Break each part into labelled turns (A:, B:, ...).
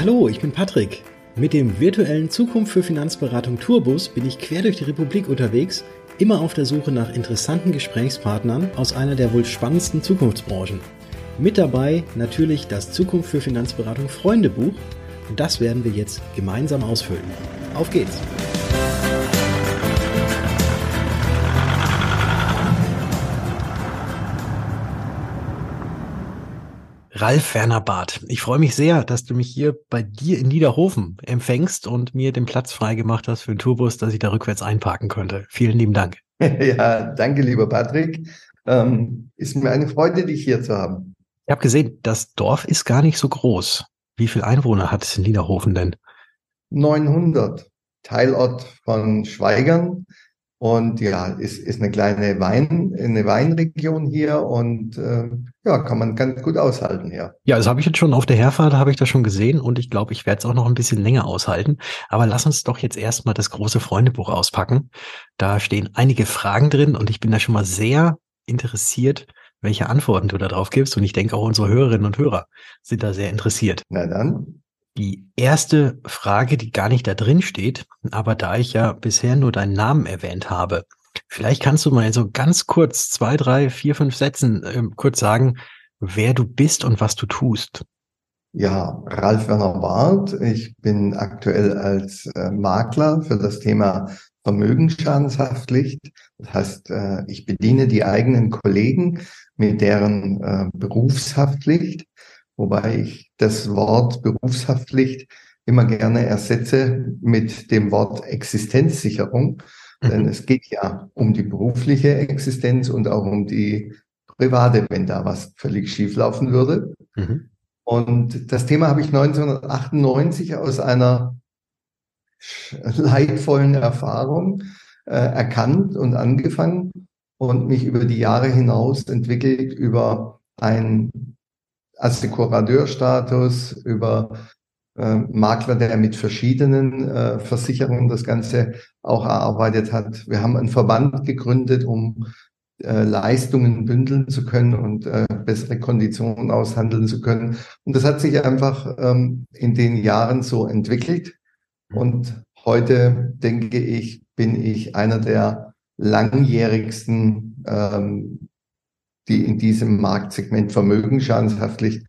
A: Hallo, ich bin Patrick. Mit dem virtuellen Zukunft für Finanzberatung Tourbus bin ich quer durch die Republik unterwegs, immer auf der Suche nach interessanten Gesprächspartnern aus einer der wohl spannendsten Zukunftsbranchen. Mit dabei natürlich das Zukunft für Finanzberatung Freundebuch und das werden wir jetzt gemeinsam ausfüllen. Auf geht's! Ralf Werner Barth, ich freue mich sehr, dass du mich hier bei dir in Niederhofen empfängst und mir den Platz freigemacht hast für einen Tourbus, dass ich da rückwärts einparken könnte. Vielen lieben Dank.
B: Ja, danke, lieber Patrick. Ähm, ist mir eine Freude, dich hier zu haben.
A: Ich habe gesehen, das Dorf ist gar nicht so groß. Wie viele Einwohner hat es in Niederhofen denn?
B: 900. Teilort von Schweigern. Und ja, ist, ist eine kleine Wein, eine Weinregion hier und äh, ja, kann man ganz gut aushalten hier.
A: Ja, das habe ich jetzt schon auf der Herfahrt, habe ich das schon gesehen und ich glaube, ich werde es auch noch ein bisschen länger aushalten. Aber lass uns doch jetzt erstmal das große Freundebuch auspacken. Da stehen einige Fragen drin und ich bin da schon mal sehr interessiert, welche Antworten du da drauf gibst. Und ich denke auch unsere Hörerinnen und Hörer sind da sehr interessiert.
B: Na dann.
A: Die erste Frage, die gar nicht da drin steht, aber da ich ja bisher nur deinen Namen erwähnt habe, vielleicht kannst du mal so ganz kurz, zwei, drei, vier, fünf Sätzen äh, kurz sagen, wer du bist und was du tust.
B: Ja, Ralf Werner Barth. Ich bin aktuell als äh, Makler für das Thema Vermögensschadenshaftpflicht. Das heißt, äh, ich bediene die eigenen Kollegen mit deren äh, Berufshaftpflicht wobei ich das Wort Berufshaftpflicht immer gerne ersetze mit dem Wort Existenzsicherung. Mhm. Denn es geht ja um die berufliche Existenz und auch um die private, wenn da was völlig schief laufen würde. Mhm. Und das Thema habe ich 1998 aus einer leidvollen Erfahrung äh, erkannt und angefangen und mich über die Jahre hinaus entwickelt über ein Assekurateurstatus, über äh, Makler, der mit verschiedenen äh, Versicherungen das Ganze auch erarbeitet hat. Wir haben einen Verband gegründet, um äh, Leistungen bündeln zu können und äh, bessere Konditionen aushandeln zu können. Und das hat sich einfach ähm, in den Jahren so entwickelt. Und heute, denke ich, bin ich einer der langjährigsten ähm, die in diesem Marktsegment vermögensschadenshaftlich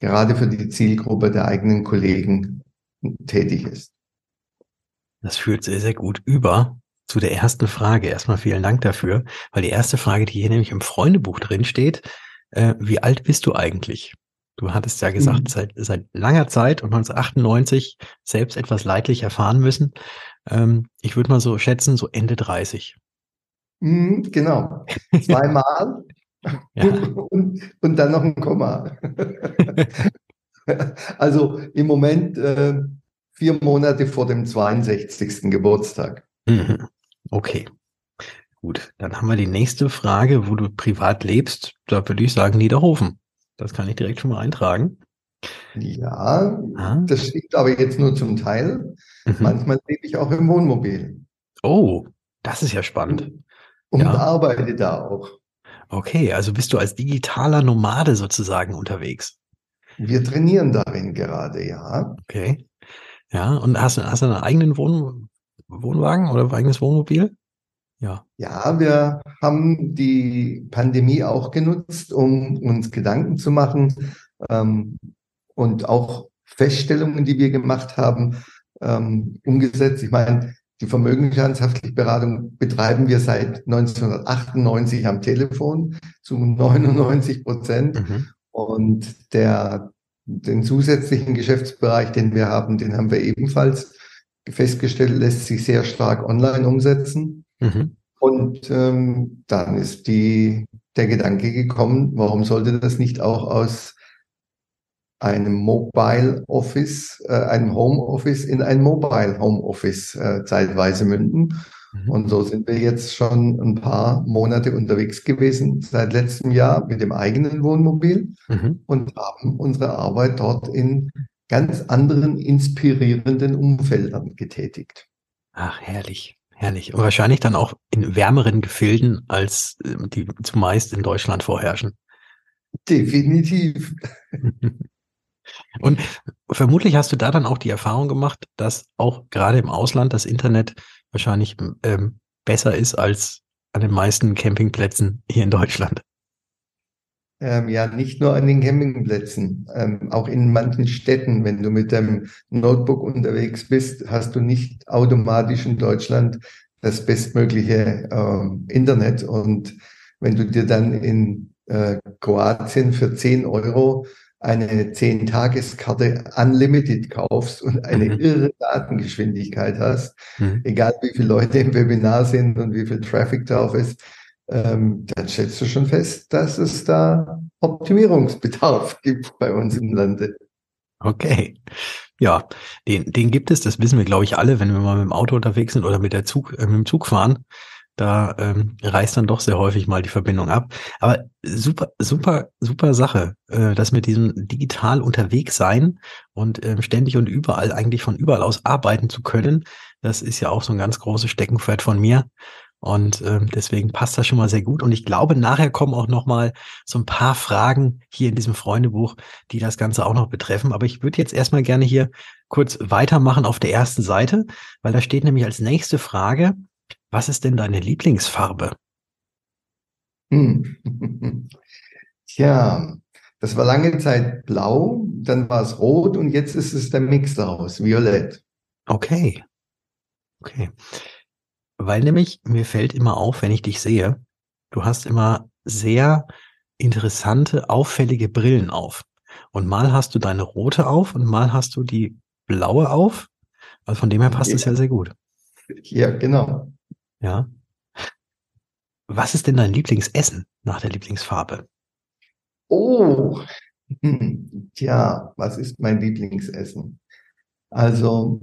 B: gerade für die Zielgruppe der eigenen Kollegen tätig ist.
A: Das führt sehr, sehr gut über zu der ersten Frage. Erstmal vielen Dank dafür, weil die erste Frage, die hier nämlich im Freundebuch drin steht, äh, wie alt bist du eigentlich? Du hattest ja gesagt, mhm. seit, seit langer Zeit und 1998 selbst etwas leidlich erfahren müssen. Ähm, ich würde mal so schätzen, so Ende 30.
B: Mhm, genau. Zweimal. Ja. Und, und, dann noch ein Komma. also im Moment äh, vier Monate vor dem 62. Geburtstag.
A: Mhm. Okay. Gut, dann haben wir die nächste Frage, wo du privat lebst. Da würde ich sagen Niederhofen. Das kann ich direkt schon mal eintragen.
B: Ja, ah. das stimmt aber jetzt nur zum Teil. Mhm. Manchmal lebe ich auch im Wohnmobil.
A: Oh, das ist ja spannend.
B: Und ja. arbeite da auch.
A: Okay, also bist du als digitaler Nomade sozusagen unterwegs.
B: Wir trainieren darin gerade, ja.
A: Okay. Ja, und hast, hast du einen eigenen Wohn Wohnwagen oder ein eigenes Wohnmobil?
B: Ja. Ja, wir haben die Pandemie auch genutzt, um uns Gedanken zu machen ähm, und auch Feststellungen, die wir gemacht haben, ähm, umgesetzt. Ich meine, die vermögensschadenshaftliche Beratung betreiben wir seit 1998 am Telefon zu 99 Prozent. Mhm. Und der, den zusätzlichen Geschäftsbereich, den wir haben, den haben wir ebenfalls festgestellt, lässt sich sehr stark online umsetzen. Mhm. Und ähm, dann ist die, der Gedanke gekommen, warum sollte das nicht auch aus einem Mobile Office, äh, einem Home Office in ein Mobile Home Office äh, zeitweise münden. Mhm. Und so sind wir jetzt schon ein paar Monate unterwegs gewesen, seit letztem Jahr mit dem eigenen Wohnmobil mhm. und haben unsere Arbeit dort in ganz anderen inspirierenden Umfeldern getätigt.
A: Ach, herrlich. Herrlich. Und wahrscheinlich dann auch in wärmeren Gefilden, als äh, die zumeist in Deutschland vorherrschen.
B: Definitiv.
A: Und vermutlich hast du da dann auch die Erfahrung gemacht, dass auch gerade im Ausland das Internet wahrscheinlich ähm, besser ist als an den meisten Campingplätzen hier in Deutschland.
B: Ähm, ja, nicht nur an den Campingplätzen, ähm, auch in manchen Städten, wenn du mit dem Notebook unterwegs bist, hast du nicht automatisch in Deutschland das bestmögliche äh, Internet. Und wenn du dir dann in äh, Kroatien für 10 Euro eine 10-Tageskarte Unlimited kaufst und eine mhm. irre Datengeschwindigkeit hast, mhm. egal wie viele Leute im Webinar sind und wie viel Traffic drauf ist, ähm, dann stellst du schon fest, dass es da Optimierungsbedarf gibt bei uns im Lande.
A: Okay. Ja, den, den gibt es, das wissen wir, glaube ich, alle, wenn wir mal mit dem Auto unterwegs sind oder mit, der Zug, äh, mit dem Zug fahren. Da ähm, reißt dann doch sehr häufig mal die Verbindung ab. Aber super, super, super Sache, äh, das mit diesem digital unterwegs sein und ähm, ständig und überall eigentlich von überall aus arbeiten zu können. Das ist ja auch so ein ganz großes Steckenpferd von mir. Und ähm, deswegen passt das schon mal sehr gut. Und ich glaube, nachher kommen auch noch mal so ein paar Fragen hier in diesem Freundebuch, die das Ganze auch noch betreffen. Aber ich würde jetzt erstmal gerne hier kurz weitermachen auf der ersten Seite, weil da steht nämlich als nächste Frage, was ist denn deine Lieblingsfarbe?
B: Hm. Tja, das war lange Zeit blau, dann war es rot und jetzt ist es der Mix daraus, violett.
A: Okay. Okay. Weil nämlich mir fällt immer auf, wenn ich dich sehe, du hast immer sehr interessante, auffällige Brillen auf. Und mal hast du deine rote auf und mal hast du die blaue auf. Also von dem her passt es ja. ja sehr gut.
B: Ja, genau.
A: Ja. Was ist denn dein Lieblingsessen nach der Lieblingsfarbe?
B: Oh, hm, tja, was ist mein Lieblingsessen? Also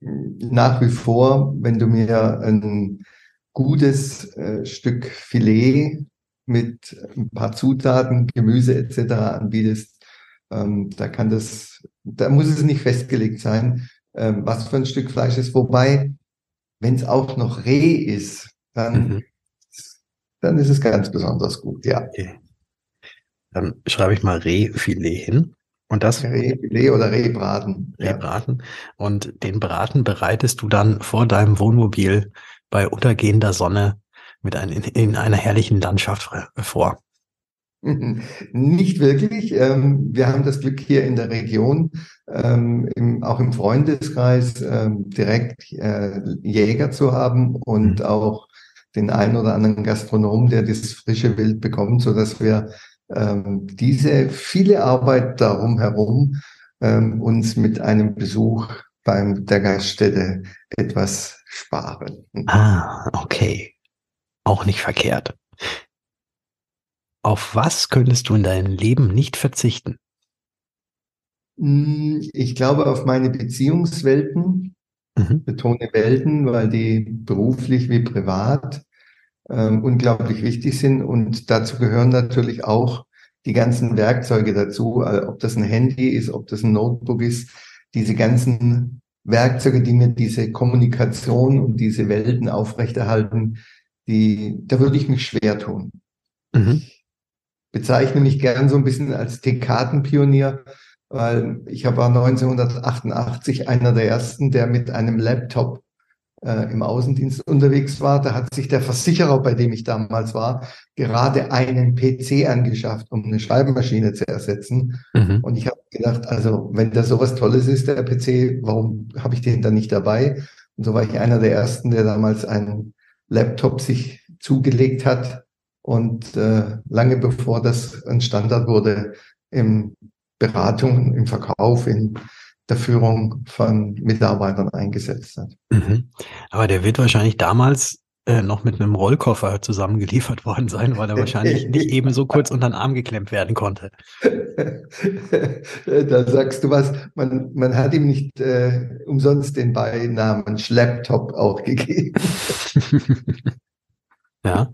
B: nach wie vor, wenn du mir ein gutes äh, Stück Filet mit ein paar Zutaten, Gemüse etc. anbietest, ähm, da kann das, da muss es nicht festgelegt sein, ähm, was für ein Stück Fleisch ist. Wobei, wenn es auch noch Reh ist, dann, mhm. dann ist es ganz besonders gut, ja. Okay.
A: Dann schreibe ich mal Rehfilet hin. Und das
B: Reh oder Rehbraten.
A: Rehbraten. Ja. Und den Braten bereitest du dann vor deinem Wohnmobil bei untergehender Sonne mit ein, in einer herrlichen Landschaft vor.
B: Nicht wirklich. Ähm, wir haben das Glück hier in der Region, ähm, auch im Freundeskreis, ähm, direkt äh, Jäger zu haben und mhm. auch den einen oder anderen Gastronom, der das frische Wild bekommt, so dass wir diese viele Arbeit darum herum uns mit einem Besuch beim der Gaststätte etwas sparen.
A: Ah, okay. Auch nicht verkehrt. Auf was könntest du in deinem Leben nicht verzichten?
B: Hm, ich glaube auf meine Beziehungswelten, mhm. betone Welten, weil die beruflich wie privat ähm, unglaublich wichtig sind. Und dazu gehören natürlich auch die ganzen Werkzeuge dazu, äh, ob das ein Handy ist, ob das ein Notebook ist, diese ganzen Werkzeuge, die mir diese Kommunikation und diese Welten aufrechterhalten, die, da würde ich mich schwer tun. Mhm. Ich bezeichne mich gern so ein bisschen als Dekadenpionier, weil ich war 1988 einer der ersten, der mit einem Laptop äh, im Außendienst unterwegs war, da hat sich der Versicherer, bei dem ich damals war, gerade einen PC angeschafft, um eine Schreibmaschine zu ersetzen. Mhm. Und ich habe gedacht, also wenn da sowas Tolles ist, der PC, warum habe ich den dann nicht dabei? Und so war ich einer der ersten, der damals einen Laptop sich zugelegt hat und äh, lange bevor das ein Standard wurde, im Beratung, im Verkauf, in der Führung von Mitarbeitern eingesetzt hat.
A: Mhm. Aber der wird wahrscheinlich damals äh, noch mit einem Rollkoffer zusammengeliefert worden sein, weil er wahrscheinlich nicht eben so kurz unter den Arm geklemmt werden konnte.
B: da sagst du was, man, man hat ihm nicht äh, umsonst den Beinamen Schlepptop auch gegeben.
A: ja.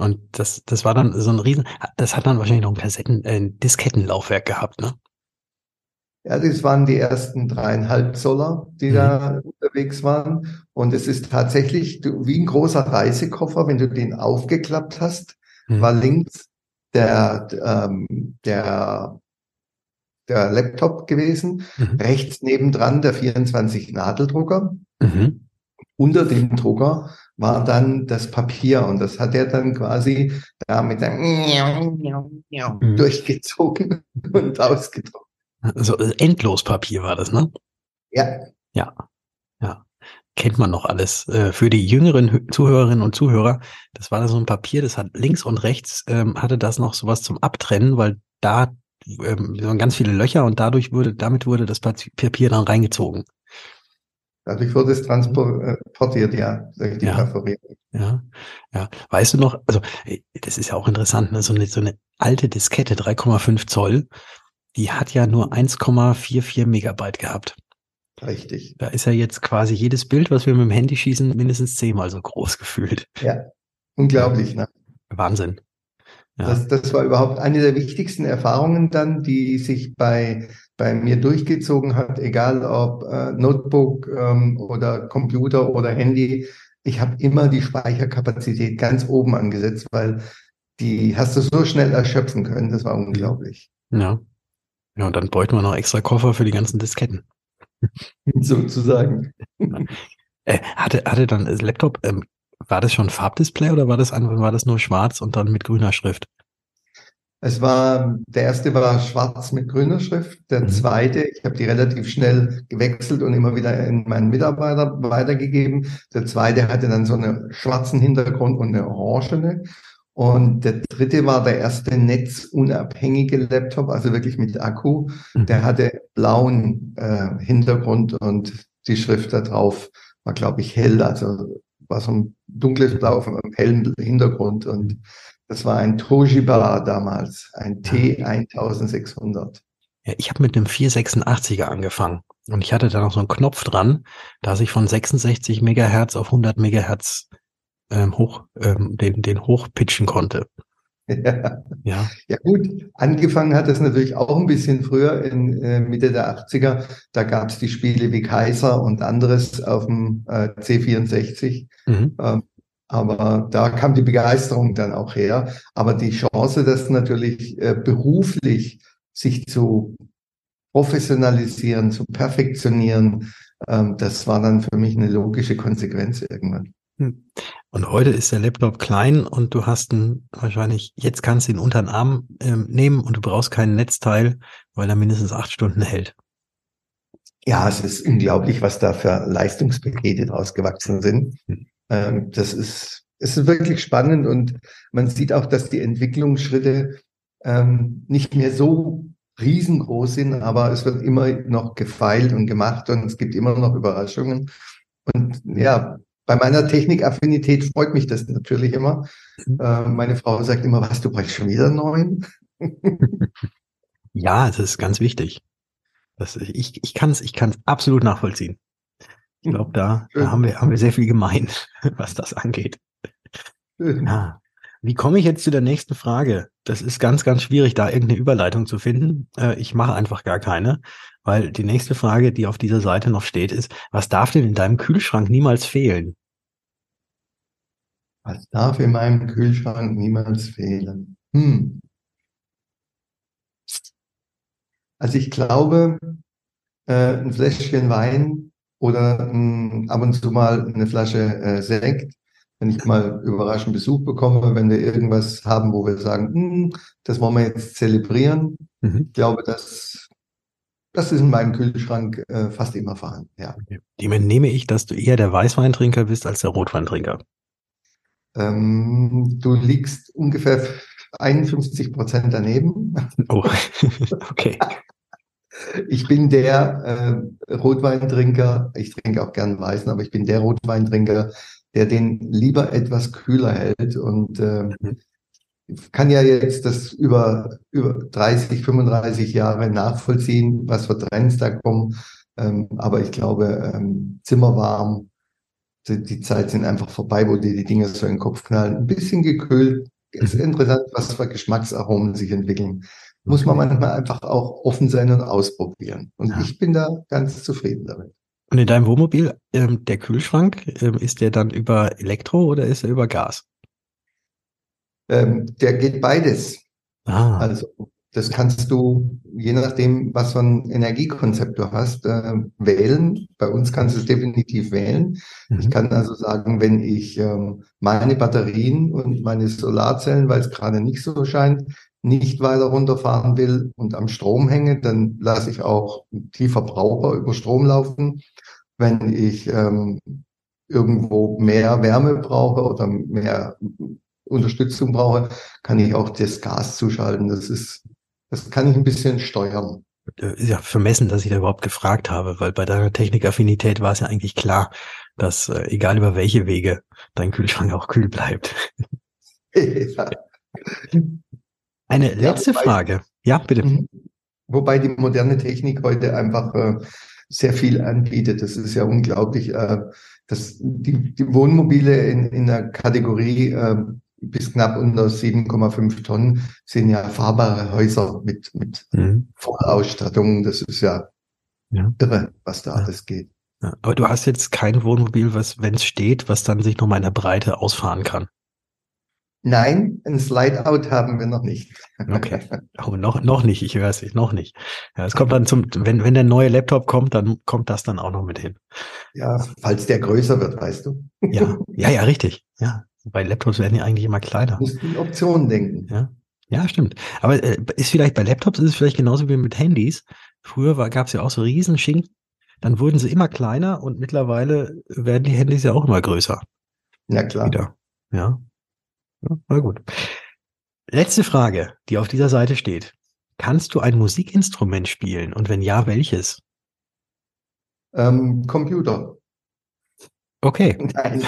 A: Und das, das war dann so ein Riesen, das hat dann wahrscheinlich noch ein Kassetten, äh, Diskettenlaufwerk gehabt, ne?
B: Ja, das waren die ersten dreieinhalb Zoller, die mhm. da unterwegs waren. Und es ist tatsächlich wie ein großer Reisekoffer, wenn du den aufgeklappt hast, mhm. war links der, ähm, der, der Laptop gewesen. Mhm. Rechts nebendran der 24 Nadeldrucker. Mhm. Unter dem Drucker war dann das Papier und das hat er dann quasi da mit einem mhm. durchgezogen und ausgedruckt.
A: Also endlos Papier war das, ne?
B: Ja.
A: Ja. Ja. Kennt man noch alles. Äh, für die jüngeren Zuhörerinnen und Zuhörer, das war da so ein Papier, das hat links und rechts ähm, hatte das noch sowas zum Abtrennen, weil da ähm, ganz viele Löcher und dadurch wurde, damit wurde das Papier dann reingezogen.
B: Dadurch wurde es transportiert, ja, durch die
A: ja, Perforierung. Ja, ja. Weißt du noch, also das ist ja auch interessant, ne? so, eine, so eine alte Diskette, 3,5 Zoll, die hat ja nur 1,44 Megabyte gehabt.
B: Richtig.
A: Da ist ja jetzt quasi jedes Bild, was wir mit dem Handy schießen, mindestens zehnmal so groß gefühlt.
B: Ja, unglaublich, ne?
A: Wahnsinn.
B: Ja. Das, das war überhaupt eine der wichtigsten Erfahrungen dann, die sich bei, bei mir durchgezogen hat, egal ob äh, Notebook ähm, oder Computer oder Handy. Ich habe immer die Speicherkapazität ganz oben angesetzt, weil die hast du so schnell erschöpfen können. Das war unglaublich.
A: Ja. Ja, und dann bräuchten wir noch extra Koffer für die ganzen Disketten.
B: Sozusagen.
A: Äh, hatte, hatte dann das Laptop, ähm, war das schon Farbdisplay oder war das, war das nur schwarz und dann mit grüner Schrift?
B: Es war, der erste war schwarz mit grüner Schrift. Der mhm. zweite, ich habe die relativ schnell gewechselt und immer wieder in meinen Mitarbeiter weitergegeben. Der zweite hatte dann so einen schwarzen Hintergrund und eine orangene. Und der dritte war der erste netzunabhängige Laptop, also wirklich mit Akku. Mhm. Der hatte blauen äh, Hintergrund und die Schrift da drauf war, glaube ich, hell, also war so ein dunkles Blau auf einem hellen Hintergrund. Und das war ein Toshiba damals, ein T1600.
A: Ja, ich habe mit einem 486er angefangen und ich hatte da noch so einen Knopf dran, dass ich von 66 Megahertz auf 100 Megahertz ähm, hoch, ähm, den, den hochpitchen konnte.
B: Ja. ja. Ja gut, angefangen hat es natürlich auch ein bisschen früher, in äh, Mitte der 80er. Da gab es die Spiele wie Kaiser und anderes auf dem äh, C64. Mhm. Ähm, aber da kam die Begeisterung dann auch her. Aber die Chance, das natürlich äh, beruflich sich zu professionalisieren, zu perfektionieren, ähm, das war dann für mich eine logische Konsequenz irgendwann.
A: Hm. Und heute ist der Laptop klein und du hast ihn wahrscheinlich, jetzt kannst du ihn unter den Arm ähm, nehmen und du brauchst kein Netzteil, weil er mindestens acht Stunden hält.
B: Ja, es ist unglaublich, was da für Leistungspakete draus gewachsen sind. Hm. Ähm, das ist, ist wirklich spannend und man sieht auch, dass die Entwicklungsschritte ähm, nicht mehr so riesengroß sind, aber es wird immer noch gefeilt und gemacht und es gibt immer noch Überraschungen. Und ja, bei meiner Technikaffinität freut mich das natürlich immer. Mhm. Äh, meine Frau sagt immer, was, du brauchst schon wieder neuen?
A: ja, das ist ganz wichtig. Das, ich ich kann es ich kann's absolut nachvollziehen. Ich glaube, da, da haben, wir, haben wir sehr viel gemein, was das angeht. Ja. Wie komme ich jetzt zu der nächsten Frage? Das ist ganz, ganz schwierig, da irgendeine Überleitung zu finden. Äh, ich mache einfach gar keine, weil die nächste Frage, die auf dieser Seite noch steht, ist, was darf denn in deinem Kühlschrank niemals fehlen?
B: Was darf in meinem Kühlschrank niemals fehlen? Hm. Also ich glaube, äh, ein Fläschchen Wein oder ein, ab und zu mal eine Flasche äh, Sekt, wenn ich mal überraschend Besuch bekomme, wenn wir irgendwas haben, wo wir sagen, hm, das wollen wir jetzt zelebrieren. Mhm. Ich glaube, das, das ist in meinem Kühlschrank äh, fast immer vorhanden. Ja.
A: Dem entnehme ich, dass du eher der Weißweintrinker bist als der Rotweintrinker.
B: Ähm, du liegst ungefähr 51 Prozent daneben.
A: Oh, okay.
B: Ich bin der äh, Rotweintrinker, ich trinke auch gern Weißen, aber ich bin der Rotweintrinker, der den lieber etwas kühler hält und äh, kann ja jetzt das über, über 30, 35 Jahre nachvollziehen, was für Trends da kommen. Ähm, aber ich glaube, ähm, zimmerwarm die, die Zeit sind einfach vorbei, wo dir die Dinge so in den Kopf knallen. Ein bisschen gekühlt. Es ist mhm. interessant, was für Geschmacksaromen sich entwickeln. Muss man manchmal einfach auch offen sein und ausprobieren. Und ja. ich bin da ganz zufrieden damit.
A: Und in deinem Wohnmobil, ähm, der Kühlschrank, ähm, ist der dann über Elektro oder ist er über Gas?
B: Ähm, der geht beides. Ah. Also das kannst du, je nachdem, was für ein Energiekonzept du hast, äh, wählen. Bei uns kannst du es definitiv wählen. Mhm. Ich kann also sagen, wenn ich ähm, meine Batterien und meine Solarzellen, weil es gerade nicht so scheint, nicht weiter runterfahren will und am Strom hänge, dann lasse ich auch die Verbraucher über Strom laufen. Wenn ich ähm, irgendwo mehr Wärme brauche oder mehr Unterstützung brauche, kann ich auch das Gas zuschalten. Das ist das kann ich ein bisschen steuern.
A: Ist ja vermessen, dass ich da überhaupt gefragt habe, weil bei deiner Technikaffinität war es ja eigentlich klar, dass äh, egal über welche Wege dein Kühlschrank auch kühl bleibt. ja. Eine letzte ja, wobei, Frage. Ja, bitte. Mhm.
B: Wobei die moderne Technik heute einfach äh, sehr viel anbietet. Das ist ja unglaublich. Äh, dass die, die Wohnmobile in, in der Kategorie äh, bis knapp unter 7,5 Tonnen sind ja fahrbare Häuser mit, mit mhm. Vollausstattung. Das ist ja, ja. irre, was da alles geht.
A: Ja. Aber du hast jetzt kein Wohnmobil, was, wenn es steht, was dann sich nochmal in der Breite ausfahren kann.
B: Nein, ein Slide-Out haben wir noch nicht.
A: Okay. Oh, noch, noch nicht, ich höre es noch nicht. Ja, es kommt dann zum, wenn, wenn der neue Laptop kommt, dann kommt das dann auch noch mit hin.
B: Ja, falls der größer wird, weißt du.
A: Ja, ja, ja, richtig. Ja, bei Laptops werden die eigentlich immer kleiner.
B: Du musst in Optionen denken.
A: Ja. Ja, stimmt. Aber äh, ist vielleicht bei Laptops ist es vielleicht genauso wie mit Handys. Früher gab es ja auch so riesen Schinken. Dann wurden sie immer kleiner und mittlerweile werden die Handys ja auch immer größer.
B: Ja, klar. Wieder.
A: Ja. Na gut. Letzte Frage, die auf dieser Seite steht. Kannst du ein Musikinstrument spielen? Und wenn ja, welches?
B: Ähm, Computer.
A: Okay.
B: Nein,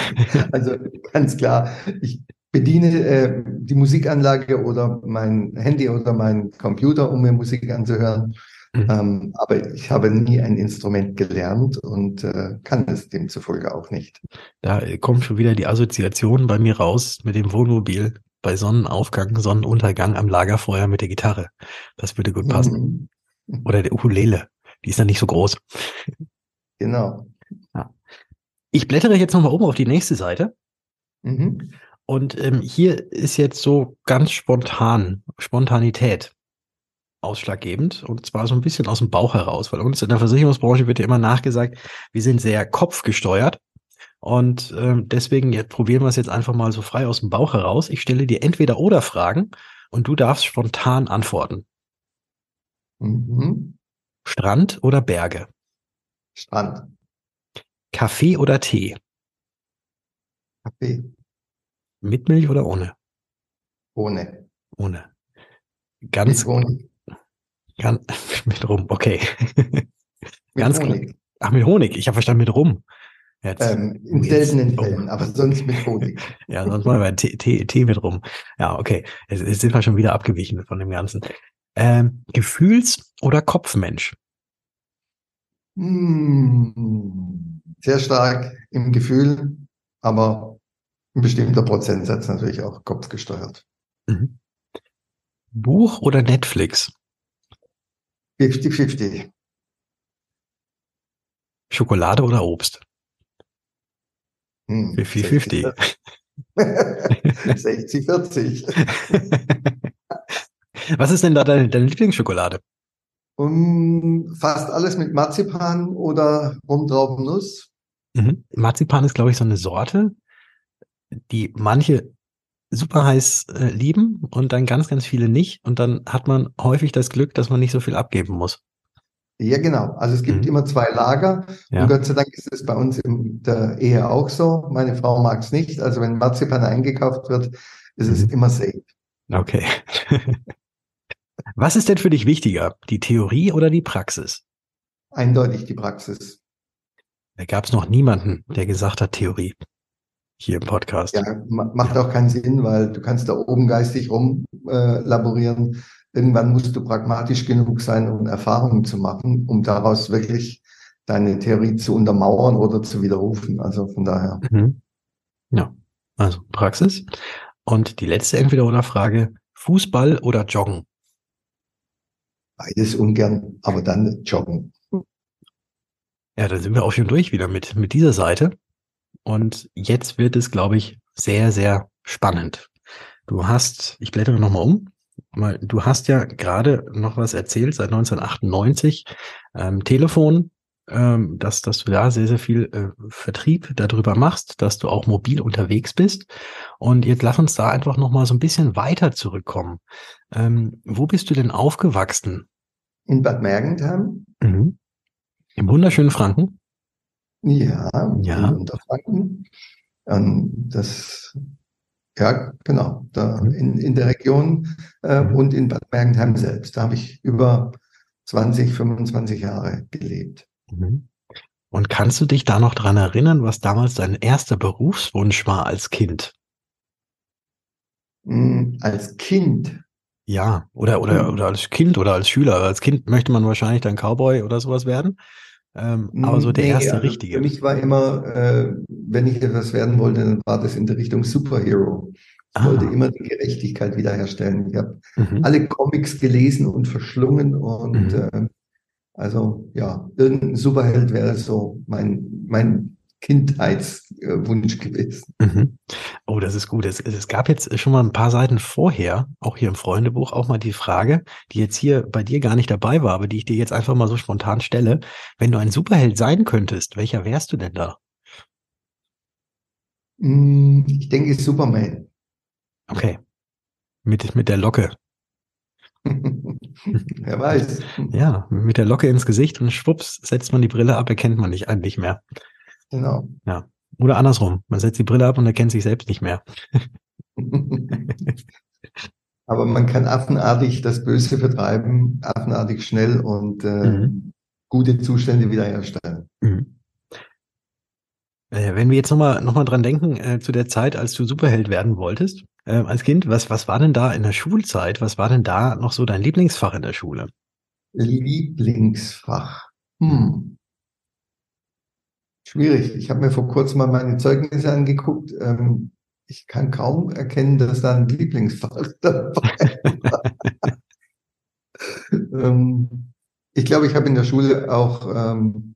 B: also ganz klar. Ich bediene äh, die Musikanlage oder mein Handy oder mein Computer, um mir Musik anzuhören. Mhm. Ähm, aber ich habe nie ein Instrument gelernt und äh, kann es demzufolge auch nicht.
A: Da kommt schon wieder die Assoziation bei mir raus mit dem Wohnmobil bei Sonnenaufgang, Sonnenuntergang am Lagerfeuer mit der Gitarre. Das würde gut passen. Mhm. Oder der Ukulele. Die ist dann nicht so groß.
B: Genau.
A: Ja. Ich blättere jetzt nochmal oben auf die nächste Seite. Mhm. Und ähm, hier ist jetzt so ganz spontan, Spontanität ausschlaggebend. Und zwar so ein bisschen aus dem Bauch heraus, weil uns in der Versicherungsbranche wird ja immer nachgesagt, wir sind sehr kopfgesteuert. Und ähm, deswegen jetzt probieren wir es jetzt einfach mal so frei aus dem Bauch heraus. Ich stelle dir entweder oder Fragen und du darfst spontan antworten. Mhm. Strand oder Berge?
B: Strand.
A: Kaffee oder Tee?
B: Kaffee.
A: Mit Milch oder ohne?
B: Ohne.
A: Ohne. Ganz.
B: Honig.
A: Ganz, mit Rum, okay.
B: Ganz Honig.
A: Ach, mit Honig. Ich habe verstanden mit Rum.
B: Jetzt, ähm, in seltenen oh. Fällen, aber sonst mit Honig.
A: ja, sonst machen wir Tee, Tee, Tee mit Rum. Ja, okay. Jetzt, jetzt sind wir schon wieder abgewichen von dem Ganzen. Ähm, Gefühls- oder Kopfmensch?
B: Hm, sehr stark im Gefühl, aber ein bestimmter Prozentsatz natürlich auch kopfgesteuert. Mhm.
A: Buch oder Netflix?
B: 50-50.
A: Schokolade oder Obst? 50-50.
B: Hm, 60-40.
A: Was ist denn da deine, deine Lieblingsschokolade?
B: Um, fast alles mit Marzipan oder Rumtraubennuss.
A: Mhm. Marzipan ist, glaube ich, so eine Sorte, die manche super heiß äh, lieben und dann ganz, ganz viele nicht. Und dann hat man häufig das Glück, dass man nicht so viel abgeben muss.
B: Ja, genau. Also es gibt mhm. immer zwei Lager. Ja. Und Gott sei Dank ist es bei uns in der Ehe auch so. Meine Frau mag es nicht. Also wenn Marzipan eingekauft wird, ist mhm. es immer safe.
A: Okay. Was ist denn für dich wichtiger, die Theorie oder die Praxis?
B: Eindeutig die Praxis.
A: Da gab es noch niemanden, der gesagt hat Theorie hier im Podcast.
B: Ja, macht auch keinen Sinn, weil du kannst da oben geistig rumlaborieren. Äh, Irgendwann musst du pragmatisch genug sein, um Erfahrungen zu machen, um daraus wirklich deine Theorie zu untermauern oder zu widerrufen. Also von daher. Mhm.
A: Ja, also Praxis. Und die letzte Entweder-oder-Frage, Fußball oder Joggen?
B: Beides ungern, aber dann joggen.
A: Ja, dann sind wir auch schon durch wieder mit, mit dieser Seite. Und jetzt wird es, glaube ich, sehr, sehr spannend. Du hast, ich blättere nochmal um, mal, du hast ja gerade noch was erzählt seit 1998, ähm, Telefon, ähm, dass, dass du da sehr, sehr viel äh, Vertrieb darüber machst, dass du auch mobil unterwegs bist. Und jetzt lass uns da einfach noch mal so ein bisschen weiter zurückkommen. Ähm, wo bist du denn aufgewachsen?
B: In Bad Mergentheim.
A: Mhm. Im wunderschönen Franken?
B: Ja, ja. Unterfranken. Ähm, das, ja, genau, da mhm. in, in der Region äh, mhm. und in Bad Mergentheim selbst. Da habe ich über 20, 25 Jahre gelebt.
A: Mhm. Und kannst du dich da noch dran erinnern, was damals dein erster Berufswunsch war als Kind?
B: Mm, als Kind?
A: Ja, oder, oder, oder als Kind oder als Schüler. Als Kind möchte man wahrscheinlich dann Cowboy oder sowas werden. Ähm, aber so der nee, erste also richtige.
B: Für mich war immer, äh, wenn ich etwas werden wollte, dann war das in der Richtung Superhero. Ich ah. wollte immer die Gerechtigkeit wiederherstellen. Ich habe mhm. alle Comics gelesen und verschlungen und mhm. äh, also ja, irgendein Superheld wäre so mein, mein Kindheitswunsch gewesen.
A: Mhm. Oh, das ist gut. Es, es gab jetzt schon mal ein paar Seiten vorher, auch hier im Freundebuch, auch mal die Frage, die jetzt hier bei dir gar nicht dabei war, aber die ich dir jetzt einfach mal so spontan stelle. Wenn du ein Superheld sein könntest, welcher wärst du denn da?
B: Hm, ich denke Superman.
A: Okay. Mit, mit der Locke.
B: Wer weiß.
A: Ja, mit der Locke ins Gesicht und schwupps, setzt man die Brille ab, erkennt man dich eigentlich mehr.
B: Genau.
A: Ja. Oder andersrum. Man setzt die Brille ab und erkennt sich selbst nicht mehr.
B: Aber man kann affenartig das Böse vertreiben, affenartig schnell und äh, mhm. gute Zustände wiederherstellen. Mhm.
A: Äh, wenn wir jetzt nochmal noch mal dran denken, äh, zu der Zeit, als du Superheld werden wolltest, äh, als Kind, was, was war denn da in der Schulzeit, was war denn da noch so dein Lieblingsfach in der Schule?
B: Lieblingsfach. Hm. Schwierig. Ich habe mir vor kurzem mal meine Zeugnisse angeguckt. Ähm, ich kann kaum erkennen, dass da ein Lieblingsfach dabei war. ähm, ich glaube, ich habe in der Schule auch ähm,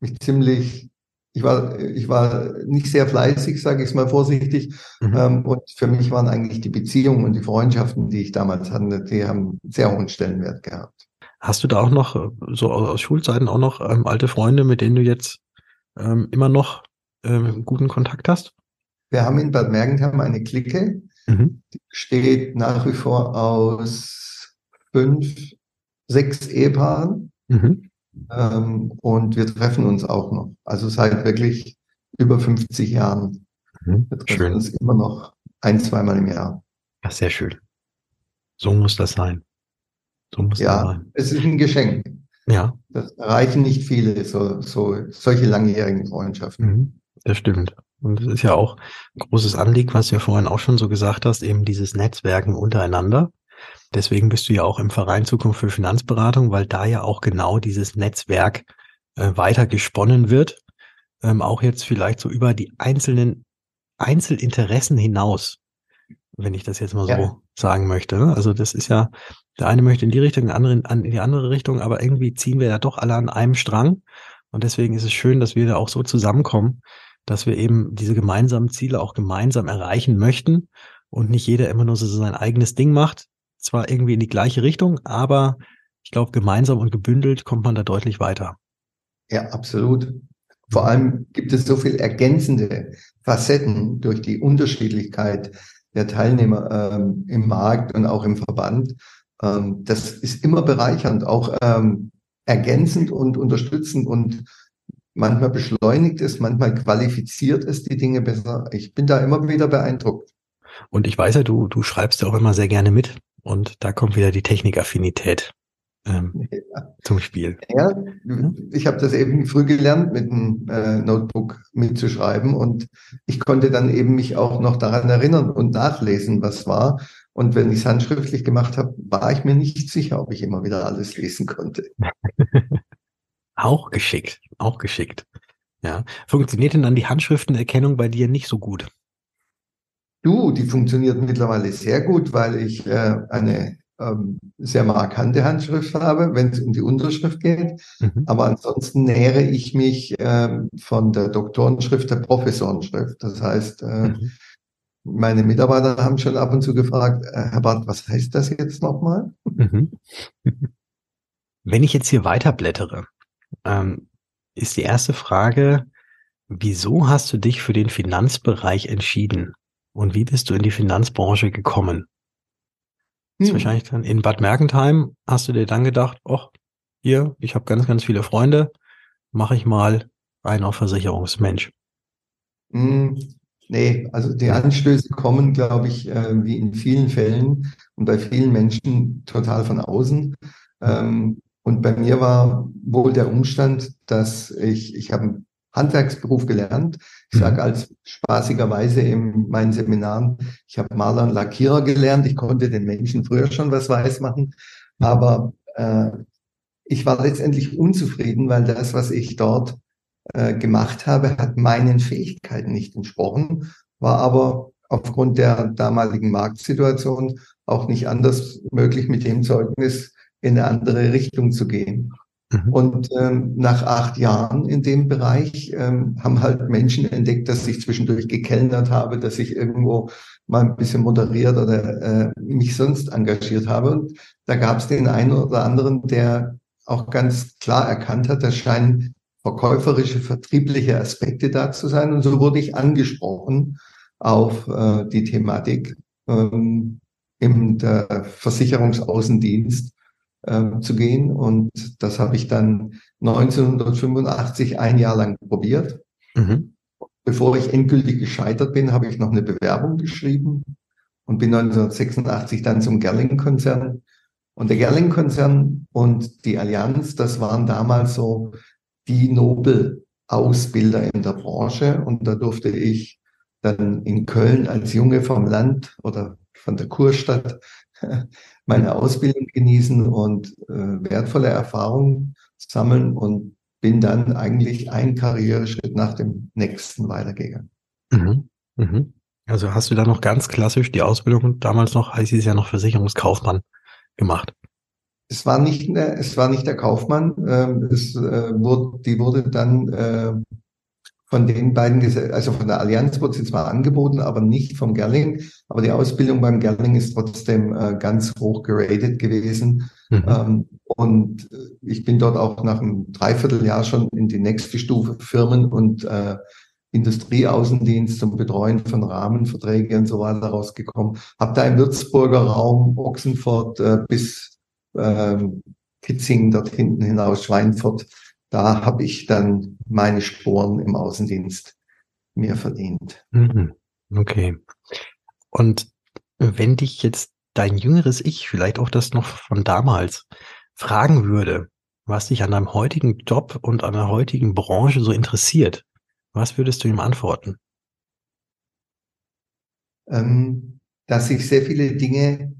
B: mich ziemlich ich war, ich war nicht sehr fleißig, sage ich es mal vorsichtig. Mhm. Ähm, und für mich waren eigentlich die Beziehungen und die Freundschaften, die ich damals hatte, die haben sehr hohen Stellenwert gehabt.
A: Hast du da auch noch, so aus Schulzeiten auch noch ähm, alte Freunde, mit denen du jetzt ähm, immer noch ähm, guten Kontakt hast?
B: Wir haben in Bad Mergentheim eine Clique, mhm. die besteht nach wie vor aus fünf, sechs Ehepaaren. Mhm. Ähm, und wir treffen uns auch noch. Also seit wirklich über 50 Jahren. Mhm. Wir treffen schön. uns immer noch ein, zweimal im Jahr.
A: Ja, sehr schön. So muss das sein.
B: So muss ja, das sein. Es ist ein Geschenk.
A: Ja.
B: Das erreichen nicht viele, so, so solche langjährigen Freundschaften. Mhm,
A: das stimmt. Und es ist ja auch ein großes Anliegen, was du ja vorhin auch schon so gesagt hast, eben dieses Netzwerken untereinander. Deswegen bist du ja auch im Verein Zukunft für Finanzberatung, weil da ja auch genau dieses Netzwerk äh, weiter gesponnen wird. Ähm, auch jetzt vielleicht so über die einzelnen Einzelinteressen hinaus, wenn ich das jetzt mal ja. so sagen möchte. Ne? Also das ist ja, der eine möchte in die Richtung, der andere in, die andere Richtung, aber irgendwie ziehen wir ja doch alle an einem Strang. Und deswegen ist es schön, dass wir da auch so zusammenkommen, dass wir eben diese gemeinsamen Ziele auch gemeinsam erreichen möchten und nicht jeder immer nur so sein eigenes Ding macht, zwar irgendwie in die gleiche Richtung, aber ich glaube, gemeinsam und gebündelt kommt man da deutlich weiter.
B: Ja, absolut. Vor allem gibt es so viel ergänzende Facetten durch die Unterschiedlichkeit der Teilnehmer ähm, im Markt und auch im Verband. Ähm, das ist immer bereichernd, auch ähm, ergänzend und unterstützend und manchmal beschleunigt es, manchmal qualifiziert es die Dinge besser. Ich bin da immer wieder beeindruckt.
A: Und ich weiß ja, du, du schreibst ja auch immer sehr gerne mit. Und da kommt wieder die Technikaffinität ähm, ja. zum Spiel.
B: Ja, ich habe das eben früh gelernt, mit einem äh, Notebook mitzuschreiben und ich konnte dann eben mich auch noch daran erinnern und nachlesen, was war. Und wenn ich es handschriftlich gemacht habe, war ich mir nicht sicher, ob ich immer wieder alles lesen konnte.
A: auch geschickt, auch geschickt. Ja. Funktioniert denn dann die Handschriftenerkennung bei dir nicht so gut?
B: Du, die funktioniert mittlerweile sehr gut, weil ich äh, eine ähm, sehr markante Handschrift habe, wenn es um die Unterschrift geht. Mhm. Aber ansonsten nähere ich mich äh, von der Doktorenschrift der Professorenschrift. Das heißt, äh, mhm. Meine Mitarbeiter haben schon ab und zu gefragt, äh, Herr Barth, was heißt das jetzt nochmal? Mhm.
A: Wenn ich jetzt hier weiterblättere, ähm, ist die erste Frage, wieso hast du dich für den Finanzbereich entschieden? Und wie bist du in die Finanzbranche gekommen? Hm. wahrscheinlich dann in Bad Mergentheim hast du dir dann gedacht, ach, hier, ich habe ganz, ganz viele Freunde, mache ich mal rein auf Versicherungsmensch.
B: Hm, nee, also die Anstöße kommen, glaube ich, äh, wie in vielen Fällen und bei vielen Menschen total von außen. Ähm, und bei mir war wohl der Umstand, dass ich, ich habe einen Handwerksberuf gelernt. Ich sage mhm. als spaßigerweise in meinen Seminaren, ich habe Maler und Lackierer gelernt. Ich konnte den Menschen früher schon was weiß machen. Aber äh, ich war letztendlich unzufrieden, weil das, was ich dort äh, gemacht habe, hat meinen Fähigkeiten nicht entsprochen, war aber aufgrund der damaligen Marktsituation auch nicht anders möglich, mit dem Zeugnis in eine andere Richtung zu gehen. Mhm. Und ähm, nach acht Jahren in dem Bereich ähm, haben halt Menschen entdeckt, dass ich zwischendurch gekellnert habe, dass ich irgendwo mal ein bisschen moderiert oder äh, mich sonst engagiert habe. Und da gab es den einen oder anderen, der auch ganz klar erkannt hat, da scheinen verkäuferische, vertriebliche Aspekte da zu sein. Und so wurde ich angesprochen auf äh, die Thematik ähm, im der Versicherungsaußendienst äh, zu gehen. Und das habe ich dann 1985 ein Jahr lang probiert. Mhm. Bevor ich endgültig gescheitert bin, habe ich noch eine Bewerbung geschrieben und bin 1986 dann zum Gerling-Konzern. Und der Gerling-Konzern und die Allianz, das waren damals so die Nobel-Ausbilder in der Branche. Und da durfte ich dann in Köln als Junge vom Land oder von der Kurstadt meine Ausbildung genießen und äh, wertvolle Erfahrungen sammeln und bin dann eigentlich ein Karriereschritt nach dem nächsten weitergegangen.
A: Mhm. Mhm. Also hast du da noch ganz klassisch die Ausbildung damals noch, heißt es ja noch Versicherungskaufmann gemacht?
B: Es war nicht, es war nicht der Kaufmann, ähm, es, äh, wurde, die wurde dann äh, von den beiden, also von der Allianz wurde sie zwar angeboten, aber nicht vom Gerling. Aber die Ausbildung beim Gerling ist trotzdem äh, ganz hoch geratet gewesen. Mhm. Ähm, und äh, ich bin dort auch nach einem Dreivierteljahr schon in die nächste Stufe Firmen und äh, Industrieaußendienst zum Betreuen von Rahmenverträgen und so weiter rausgekommen. Habe da im Würzburger Raum, Ochsenfurt äh, bis äh, Kitzingen dort hinten hinaus, Schweinfurt da habe ich dann meine Sporen im Außendienst mir verdient. Mhm.
A: Okay. Und wenn dich jetzt dein jüngeres Ich, vielleicht auch das noch von damals, fragen würde, was dich an deinem heutigen Job und an der heutigen Branche so interessiert, was würdest du ihm antworten?
B: Ähm, dass sich sehr viele Dinge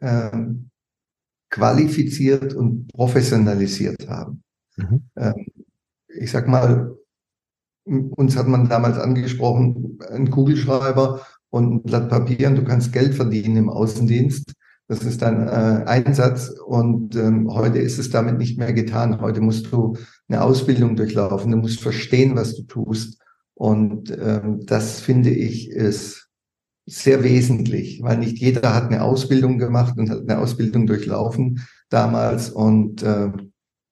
B: ähm, qualifiziert und professionalisiert haben. Mhm. Ähm, ich sag mal, uns hat man damals angesprochen, ein Kugelschreiber und ein Blatt Papier und du kannst Geld verdienen im Außendienst. Das ist dein äh, Einsatz und ähm, heute ist es damit nicht mehr getan. Heute musst du eine Ausbildung durchlaufen, du musst verstehen, was du tust. Und ähm, das finde ich ist sehr wesentlich, weil nicht jeder hat eine Ausbildung gemacht und hat eine Ausbildung durchlaufen damals. Und äh,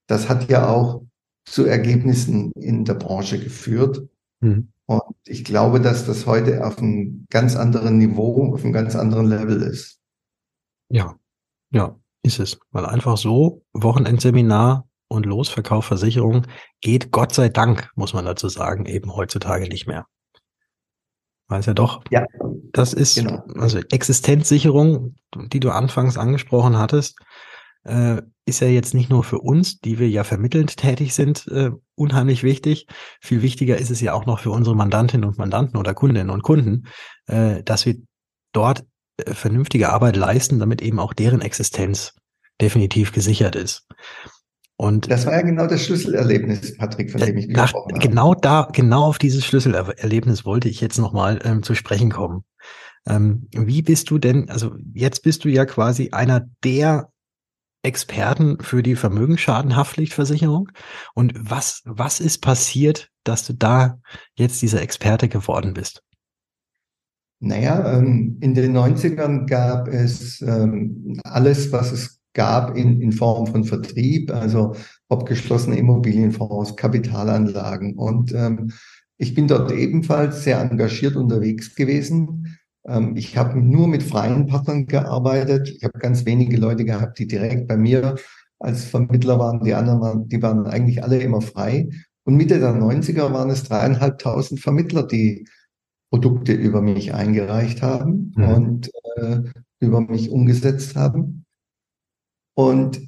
B: das hat ja auch zu Ergebnissen in der Branche geführt. Mhm. Und ich glaube, dass das heute auf einem ganz anderen Niveau, auf einem ganz anderen Level ist.
A: Ja, ja, ist es. Weil einfach so Wochenendseminar und Losverkauf Versicherung geht Gott sei Dank, muss man dazu sagen, eben heutzutage nicht mehr. Weiß ja doch. Ja. Das ist genau. also Existenzsicherung, die du anfangs angesprochen hattest, äh, ist ja jetzt nicht nur für uns, die wir ja vermittelnd tätig sind, äh, unheimlich wichtig. Viel wichtiger ist es ja auch noch für unsere Mandantinnen und Mandanten oder Kundinnen und Kunden, äh, dass wir dort äh, vernünftige Arbeit leisten, damit eben auch deren Existenz definitiv gesichert ist.
B: Und das war ja genau das Schlüsselerlebnis, Patrick, von dem ich
A: gesprochen habe. Genau da, genau auf dieses Schlüsselerlebnis wollte ich jetzt nochmal ähm, zu sprechen kommen. Ähm, wie bist du denn, also jetzt bist du ja quasi einer der Experten für die Vermögensschadenhaftpflichtversicherung. Und was, was ist passiert, dass du da jetzt dieser Experte geworden bist?
B: Naja, ähm, in den 90ern gab es ähm, alles, was es gab in, in Form von Vertrieb, also abgeschlossene Immobilienfonds, Kapitalanlagen. Und ähm, ich bin dort ebenfalls sehr engagiert unterwegs gewesen. Ähm, ich habe nur mit freien Partnern gearbeitet. Ich habe ganz wenige Leute gehabt, die direkt bei mir als Vermittler waren. Die anderen waren, die waren eigentlich alle immer frei. Und Mitte der 90er waren es dreieinhalbtausend Vermittler, die Produkte über mich eingereicht haben mhm. und äh, über mich umgesetzt haben. Und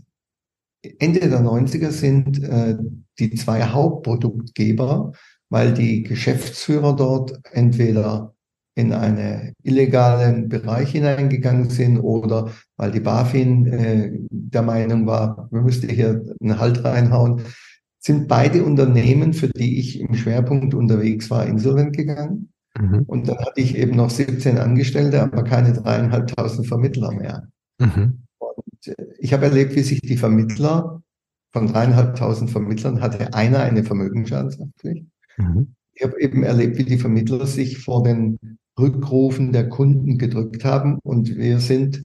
B: Ende der 90er sind äh, die zwei Hauptproduktgeber, weil die Geschäftsführer dort entweder in einen illegalen Bereich hineingegangen sind oder weil die BaFin äh, der Meinung war, wir müssten hier einen Halt reinhauen, sind beide Unternehmen, für die ich im Schwerpunkt unterwegs war, insolvent gegangen. Mhm. Und dann hatte ich eben noch 17 Angestellte, aber keine dreieinhalbtausend Vermittler mehr. Mhm. Ich habe erlebt, wie sich die Vermittler, von dreieinhalbtausend Vermittlern hatte einer eine Vermögensschadenshaftpflicht. Mhm. Ich habe eben erlebt, wie die Vermittler sich vor den Rückrufen der Kunden gedrückt haben und wir sind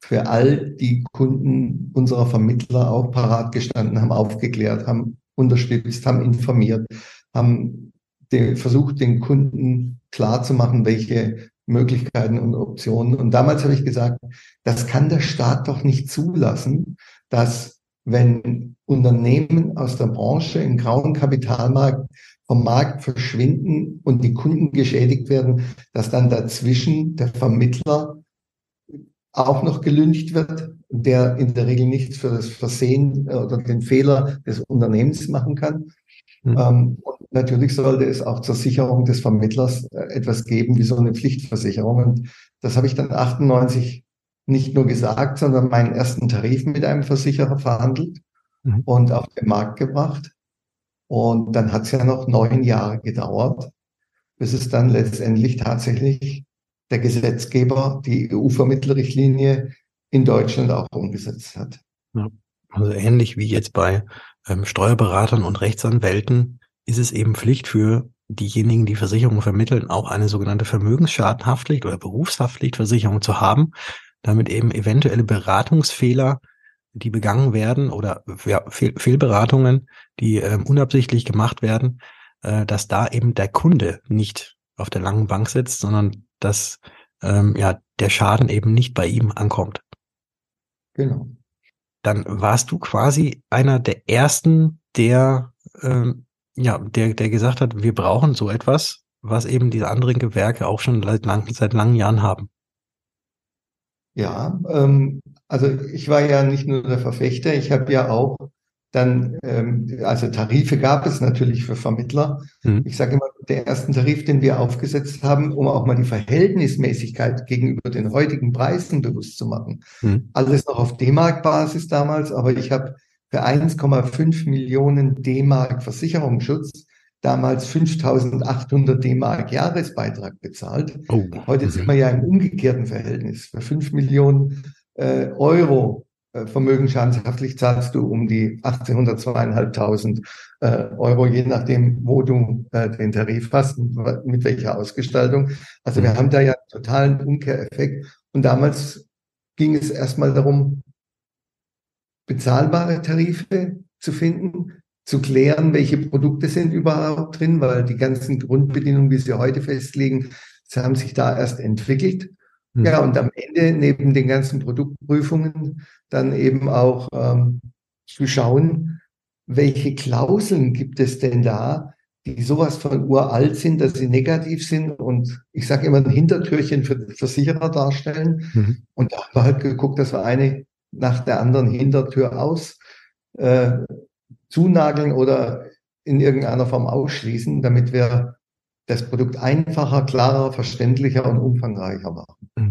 B: für all die Kunden unserer Vermittler auch parat gestanden, haben aufgeklärt, haben unterstützt, haben informiert, haben den, versucht, den Kunden klarzumachen, welche Möglichkeiten und Optionen. Und damals habe ich gesagt, das kann der Staat doch nicht zulassen, dass wenn Unternehmen aus der Branche im grauen Kapitalmarkt vom Markt verschwinden und die Kunden geschädigt werden, dass dann dazwischen der Vermittler auch noch gelüncht wird, der in der Regel nichts für das Versehen oder den Fehler des Unternehmens machen kann. Mhm. und natürlich sollte es auch zur Sicherung des Vermittlers äh, etwas geben, wie so eine Pflichtversicherung. Und das habe ich dann 98 nicht nur gesagt, sondern meinen ersten Tarif mit einem Versicherer verhandelt mhm. und auf den Markt gebracht. Und dann hat es ja noch neun Jahre gedauert, bis es dann letztendlich tatsächlich der Gesetzgeber die EU-Vermittlerrichtlinie in Deutschland auch umgesetzt hat.
A: Ja, also ähnlich wie jetzt bei ähm, Steuerberatern und Rechtsanwälten ist es eben Pflicht für diejenigen, die Versicherungen vermitteln, auch eine sogenannte Vermögensschadenhaftpflicht oder Berufshaftpflichtversicherung zu haben, damit eben eventuelle Beratungsfehler, die begangen werden oder ja, Fehl Fehlberatungen, die ähm, unabsichtlich gemacht werden, äh, dass da eben der Kunde nicht auf der langen Bank sitzt, sondern dass ähm, ja der Schaden eben nicht bei ihm ankommt.
B: Genau
A: dann warst du quasi einer der ersten, der ähm, ja, der, der gesagt hat, wir brauchen so etwas, was eben diese anderen Gewerke auch schon seit, lang, seit langen Jahren haben.
B: Ja, ähm, also ich war ja nicht nur der Verfechter, ich habe ja auch dann, ähm, also Tarife gab es natürlich für Vermittler. Mhm. Ich sage immer, der ersten Tarif, den wir aufgesetzt haben, um auch mal die Verhältnismäßigkeit gegenüber den heutigen Preisen bewusst zu machen. Mhm. Alles noch auf D-Mark-Basis damals, aber ich habe für 1,5 Millionen D-Mark Versicherungsschutz damals 5800 D-Mark Jahresbeitrag bezahlt. Oh. Heute sind wir ja im umgekehrten Verhältnis. Für 5 Millionen äh, Euro vermögensschadenshaftlich zahlst du um die 1800, zweieinhalbtausend äh, Euro, je nachdem, wo du äh, den Tarif hast und mit welcher Ausgestaltung. Also wir mhm. haben da ja einen totalen Umkehreffekt. Und damals ging es erstmal darum, bezahlbare Tarife zu finden, zu klären, welche Produkte sind überhaupt drin, weil die ganzen Grundbedingungen, wie sie heute festlegen, sie haben sich da erst entwickelt. Mhm. Ja, und am Ende neben den ganzen Produktprüfungen dann eben auch ähm, zu schauen, welche Klauseln gibt es denn da, die sowas von uralt sind, dass sie negativ sind und ich sage immer ein Hintertürchen für Versicherer darstellen. Mhm. Und da haben wir halt geguckt, dass wir eine nach der anderen Hintertür aus äh, zunageln oder in irgendeiner Form ausschließen, damit wir das Produkt einfacher, klarer, verständlicher und umfangreicher machen. Mhm.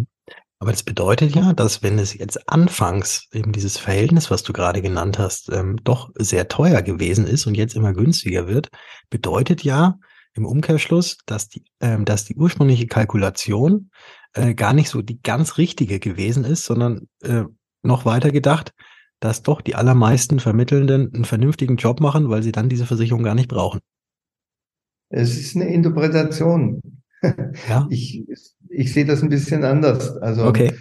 A: Aber das bedeutet ja, dass wenn es jetzt anfangs eben dieses Verhältnis, was du gerade genannt hast, ähm, doch sehr teuer gewesen ist und jetzt immer günstiger wird, bedeutet ja im Umkehrschluss, dass die, ähm, dass die ursprüngliche Kalkulation äh, gar nicht so die ganz richtige gewesen ist, sondern äh, noch weiter gedacht, dass doch die allermeisten Vermittelnden einen vernünftigen Job machen, weil sie dann diese Versicherung gar nicht brauchen.
B: Es ist eine Interpretation. Ja. Ich, ich sehe das ein bisschen anders. Also
A: okay.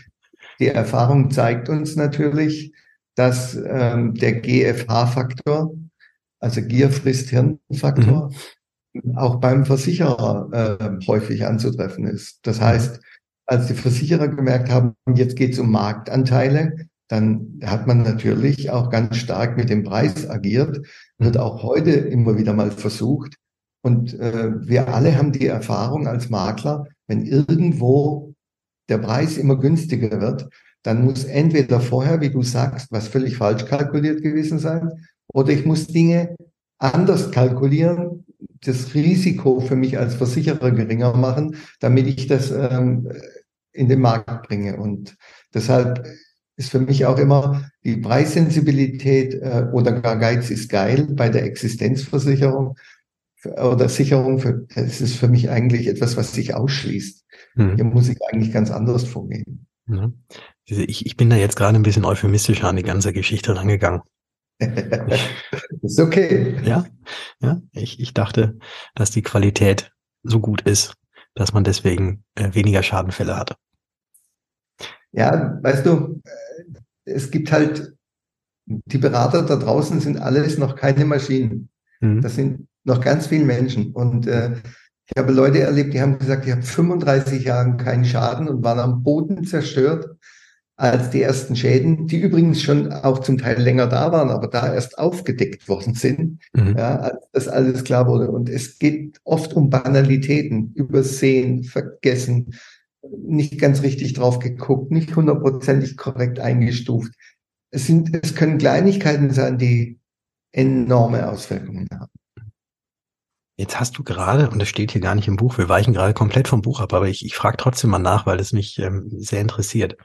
B: die Erfahrung zeigt uns natürlich, dass ähm, der GFH-Faktor, also Gier frisst Hirn-Faktor, mhm. auch beim Versicherer äh, häufig anzutreffen ist. Das heißt, als die Versicherer gemerkt haben, jetzt geht es um Marktanteile, dann hat man natürlich auch ganz stark mit dem Preis agiert, wird mhm. auch heute immer wieder mal versucht. Und äh, wir alle haben die Erfahrung als Makler, wenn irgendwo der Preis immer günstiger wird, dann muss entweder vorher, wie du sagst, was völlig falsch kalkuliert gewesen sein, oder ich muss Dinge anders kalkulieren, das Risiko für mich als Versicherer geringer machen, damit ich das ähm, in den Markt bringe. Und deshalb ist für mich auch immer die Preissensibilität äh, oder gar Geiz ist geil bei der Existenzversicherung oder Sicherung. Für, das ist für mich eigentlich etwas, was sich ausschließt. Hm. Hier muss ich eigentlich ganz anders vorgehen.
A: Ja. Ich, ich bin da jetzt gerade ein bisschen euphemistischer an die ganze Geschichte rangegangen.
B: ist okay.
A: Ja, ja. Ich, ich dachte, dass die Qualität so gut ist, dass man deswegen äh, weniger Schadenfälle hatte.
B: Ja, weißt du, es gibt halt, die Berater da draußen sind alles noch keine Maschinen. Mhm. Das sind noch ganz viele Menschen. Und äh, ich habe Leute erlebt, die haben gesagt, die haben 35 Jahre keinen Schaden und waren am Boden zerstört als die ersten Schäden, die übrigens schon auch zum Teil länger da waren, aber da erst aufgedeckt worden sind, mhm. ja, als das alles klar wurde. Und es geht oft um Banalitäten, übersehen, vergessen, nicht ganz richtig drauf geguckt, nicht hundertprozentig korrekt eingestuft. Es sind, es können Kleinigkeiten sein, die enorme Auswirkungen haben.
A: Jetzt hast du gerade, und das steht hier gar nicht im Buch, wir weichen gerade komplett vom Buch ab, aber ich, ich frage trotzdem mal nach, weil es mich ähm, sehr interessiert.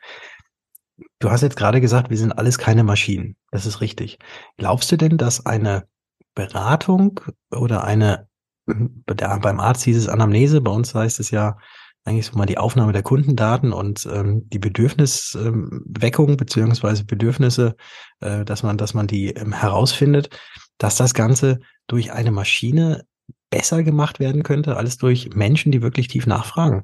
A: Du hast jetzt gerade gesagt, wir sind alles keine Maschinen. Das ist richtig. Glaubst du denn, dass eine Beratung oder eine, beim Arzt hieß es Anamnese, bei uns heißt es ja eigentlich so mal die Aufnahme der Kundendaten und ähm, die Bedürfnisweckung ähm, beziehungsweise Bedürfnisse, äh, dass man, dass man die ähm, herausfindet, dass das Ganze durch eine Maschine besser gemacht werden könnte, als durch Menschen, die wirklich tief nachfragen.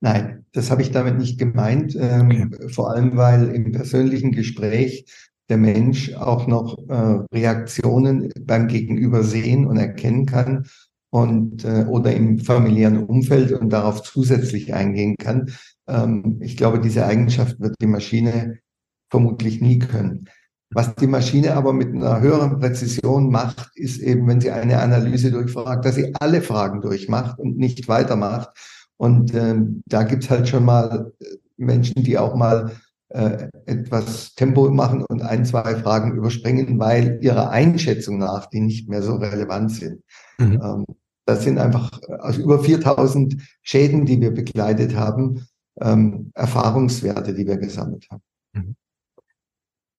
B: Nein, das habe ich damit nicht gemeint. Ähm, okay. Vor allem, weil im persönlichen Gespräch der Mensch auch noch äh, Reaktionen beim Gegenüber sehen und erkennen kann und äh, oder im familiären Umfeld und darauf zusätzlich eingehen kann. Ähm, ich glaube, diese Eigenschaft wird die Maschine vermutlich nie können. Was die Maschine aber mit einer höheren Präzision macht, ist eben, wenn sie eine Analyse durchfragt, dass sie alle Fragen durchmacht und nicht weitermacht. Und ähm, da gibt's halt schon mal äh, Menschen, die auch mal äh, etwas Tempo machen und ein, zwei Fragen überspringen, weil ihrer Einschätzung nach die nicht mehr so relevant sind. Mhm. Ähm, das sind einfach aus über 4000 Schäden, die wir begleitet haben, ähm, Erfahrungswerte, die wir gesammelt haben. Mhm.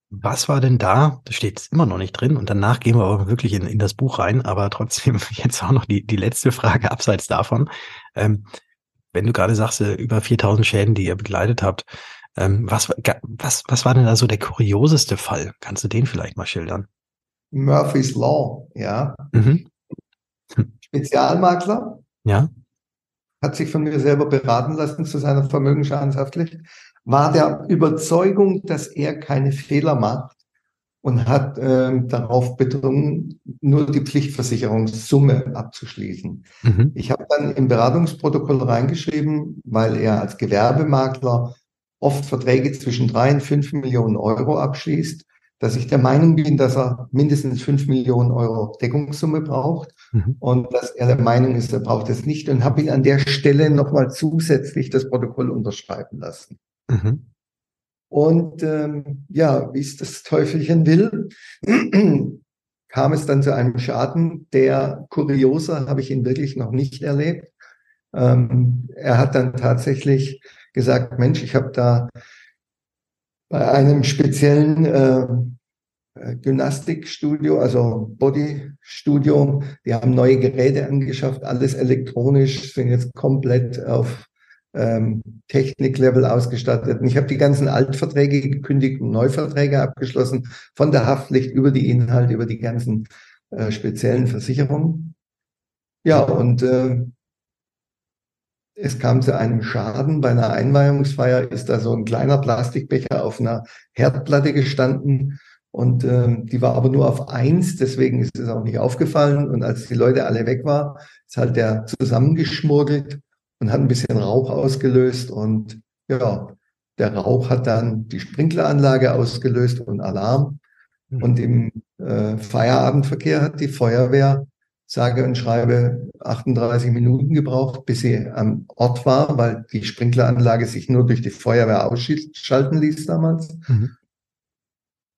A: Was war denn da? Das steht immer noch nicht drin und danach gehen wir aber wirklich in, in das Buch rein, aber trotzdem jetzt auch noch die, die letzte Frage abseits davon. Ähm, wenn du gerade sagst, äh, über 4000 Schäden, die ihr begleitet habt, ähm, was, was, was war denn da so der kurioseste Fall? Kannst du den vielleicht mal schildern?
B: Murphy's Law, ja. Mhm. Spezialmakler.
A: Ja.
B: Hat sich von mir selber beraten lassen zu seiner Vermögensschadenshaftpflicht. War der Überzeugung, dass er keine Fehler macht und hat äh, darauf bedrungen, nur die Pflichtversicherungssumme abzuschließen. Mhm. Ich habe dann im Beratungsprotokoll reingeschrieben, weil er als Gewerbemakler oft Verträge zwischen drei und fünf Millionen Euro abschließt, dass ich der Meinung bin, dass er mindestens fünf Millionen Euro Deckungssumme braucht mhm. und dass er der Meinung ist, er braucht es nicht und habe ihn an der Stelle nochmal zusätzlich das Protokoll unterschreiben lassen. Mhm. Und ähm, ja, wie es das Teufelchen will, kam es dann zu einem Schaden, der kurioser habe ich ihn wirklich noch nicht erlebt. Ähm, er hat dann tatsächlich gesagt, Mensch, ich habe da bei einem speziellen äh, äh, Gymnastikstudio, also Bodystudio, die haben neue Geräte angeschafft, alles elektronisch, sind jetzt komplett auf ähm, Techniklevel ausgestattet. Und ich habe die ganzen Altverträge gekündigt und Neuverträge abgeschlossen, von der Haftpflicht über die Inhalte, über die ganzen äh, speziellen Versicherungen. Ja, und äh, es kam zu einem Schaden. Bei einer Einweihungsfeier ist da so ein kleiner Plastikbecher auf einer Herdplatte gestanden und ähm, die war aber nur auf eins, deswegen ist es auch nicht aufgefallen. Und als die Leute alle weg waren, ist halt der zusammengeschmurgelt und hat ein bisschen Rauch ausgelöst. Und ja, der Rauch hat dann die Sprinkleranlage ausgelöst und Alarm. Mhm. Und im äh, Feierabendverkehr hat die Feuerwehr sage und schreibe 38 Minuten gebraucht, bis sie am Ort war, weil die Sprinkleranlage sich nur durch die Feuerwehr ausschalten ließ damals. Mhm.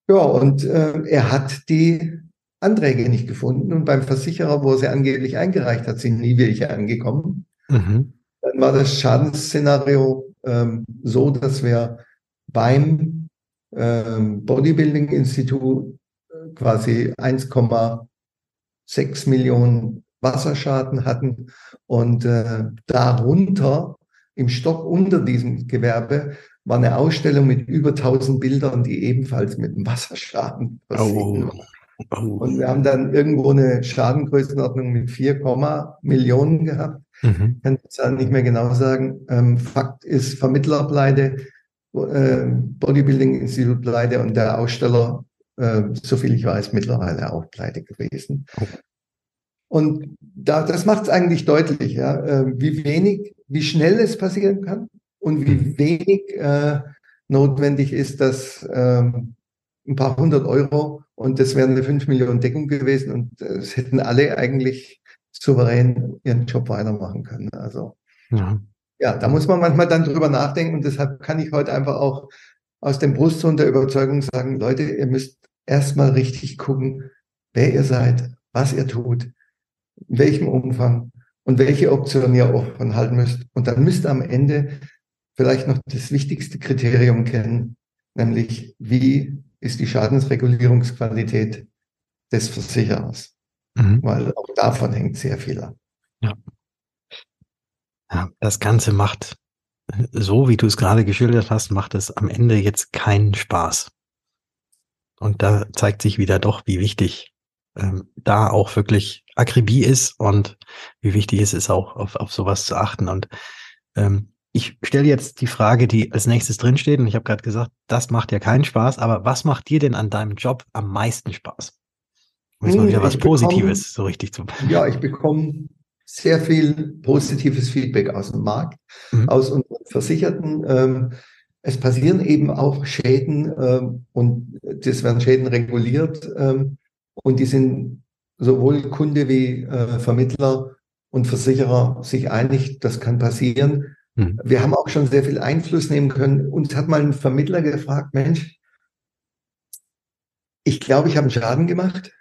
B: Ja, und äh, er hat die Anträge nicht gefunden und beim Versicherer, wo er sie angeblich eingereicht hat, sind nie welche angekommen. Mhm. Dann war das Schadensszenario ähm, so, dass wir beim ähm, Bodybuilding-Institut äh, quasi 1,6 Millionen Wasserschaden hatten und äh, darunter im Stock unter diesem Gewerbe war eine Ausstellung mit über 1000 Bildern, die ebenfalls mit dem Wasserschaden versehen oh. oh. Und wir haben dann irgendwo eine Schadengrößenordnung mit 4, Millionen gehabt. Mhm. Kann ich jetzt nicht mehr genau sagen. Ähm, Fakt ist Vermittlerpleite, äh, Bodybuilding-Institut pleite und der Aussteller, äh, soviel ich weiß, mittlerweile auch pleite gewesen. Oh. Und da, das macht es eigentlich deutlich, ja, äh, wie wenig, wie schnell es passieren kann und wie mhm. wenig äh, notwendig ist, dass ähm, ein paar hundert Euro und das wäre eine 5 Millionen Deckung gewesen und es hätten alle eigentlich souverän ihren Job weitermachen können. Also ja. ja, da muss man manchmal dann drüber nachdenken und deshalb kann ich heute einfach auch aus dem Brustton der Überzeugung sagen, Leute, ihr müsst erstmal richtig gucken, wer ihr seid, was ihr tut, in welchem Umfang und welche Optionen ihr offen halten müsst. Und dann müsst ihr am Ende vielleicht noch das wichtigste Kriterium kennen, nämlich wie ist die Schadensregulierungsqualität des Versicherers. Mhm. Weil auch davon hängt sehr viel ab.
A: Ja. ja. Das Ganze macht, so wie du es gerade geschildert hast, macht es am Ende jetzt keinen Spaß. Und da zeigt sich wieder doch, wie wichtig ähm, da auch wirklich Akribie ist und wie wichtig es ist, auch auf, auf sowas zu achten. Und ähm, ich stelle jetzt die Frage, die als nächstes drinsteht, und ich habe gerade gesagt, das macht ja keinen Spaß, aber was macht dir denn an deinem Job am meisten Spaß? Um jetzt mal wieder was Positives bekomme, so richtig zu.
B: Ja, ich bekomme sehr viel positives Feedback aus dem Markt, mhm. aus unseren Versicherten. Ähm, es passieren eben auch Schäden ähm, und das werden Schäden reguliert ähm, und die sind sowohl Kunde wie äh, Vermittler und Versicherer sich einig, das kann passieren. Mhm. Wir haben auch schon sehr viel Einfluss nehmen können. Uns hat mal ein Vermittler gefragt, Mensch, ich glaube, ich habe einen Schaden gemacht.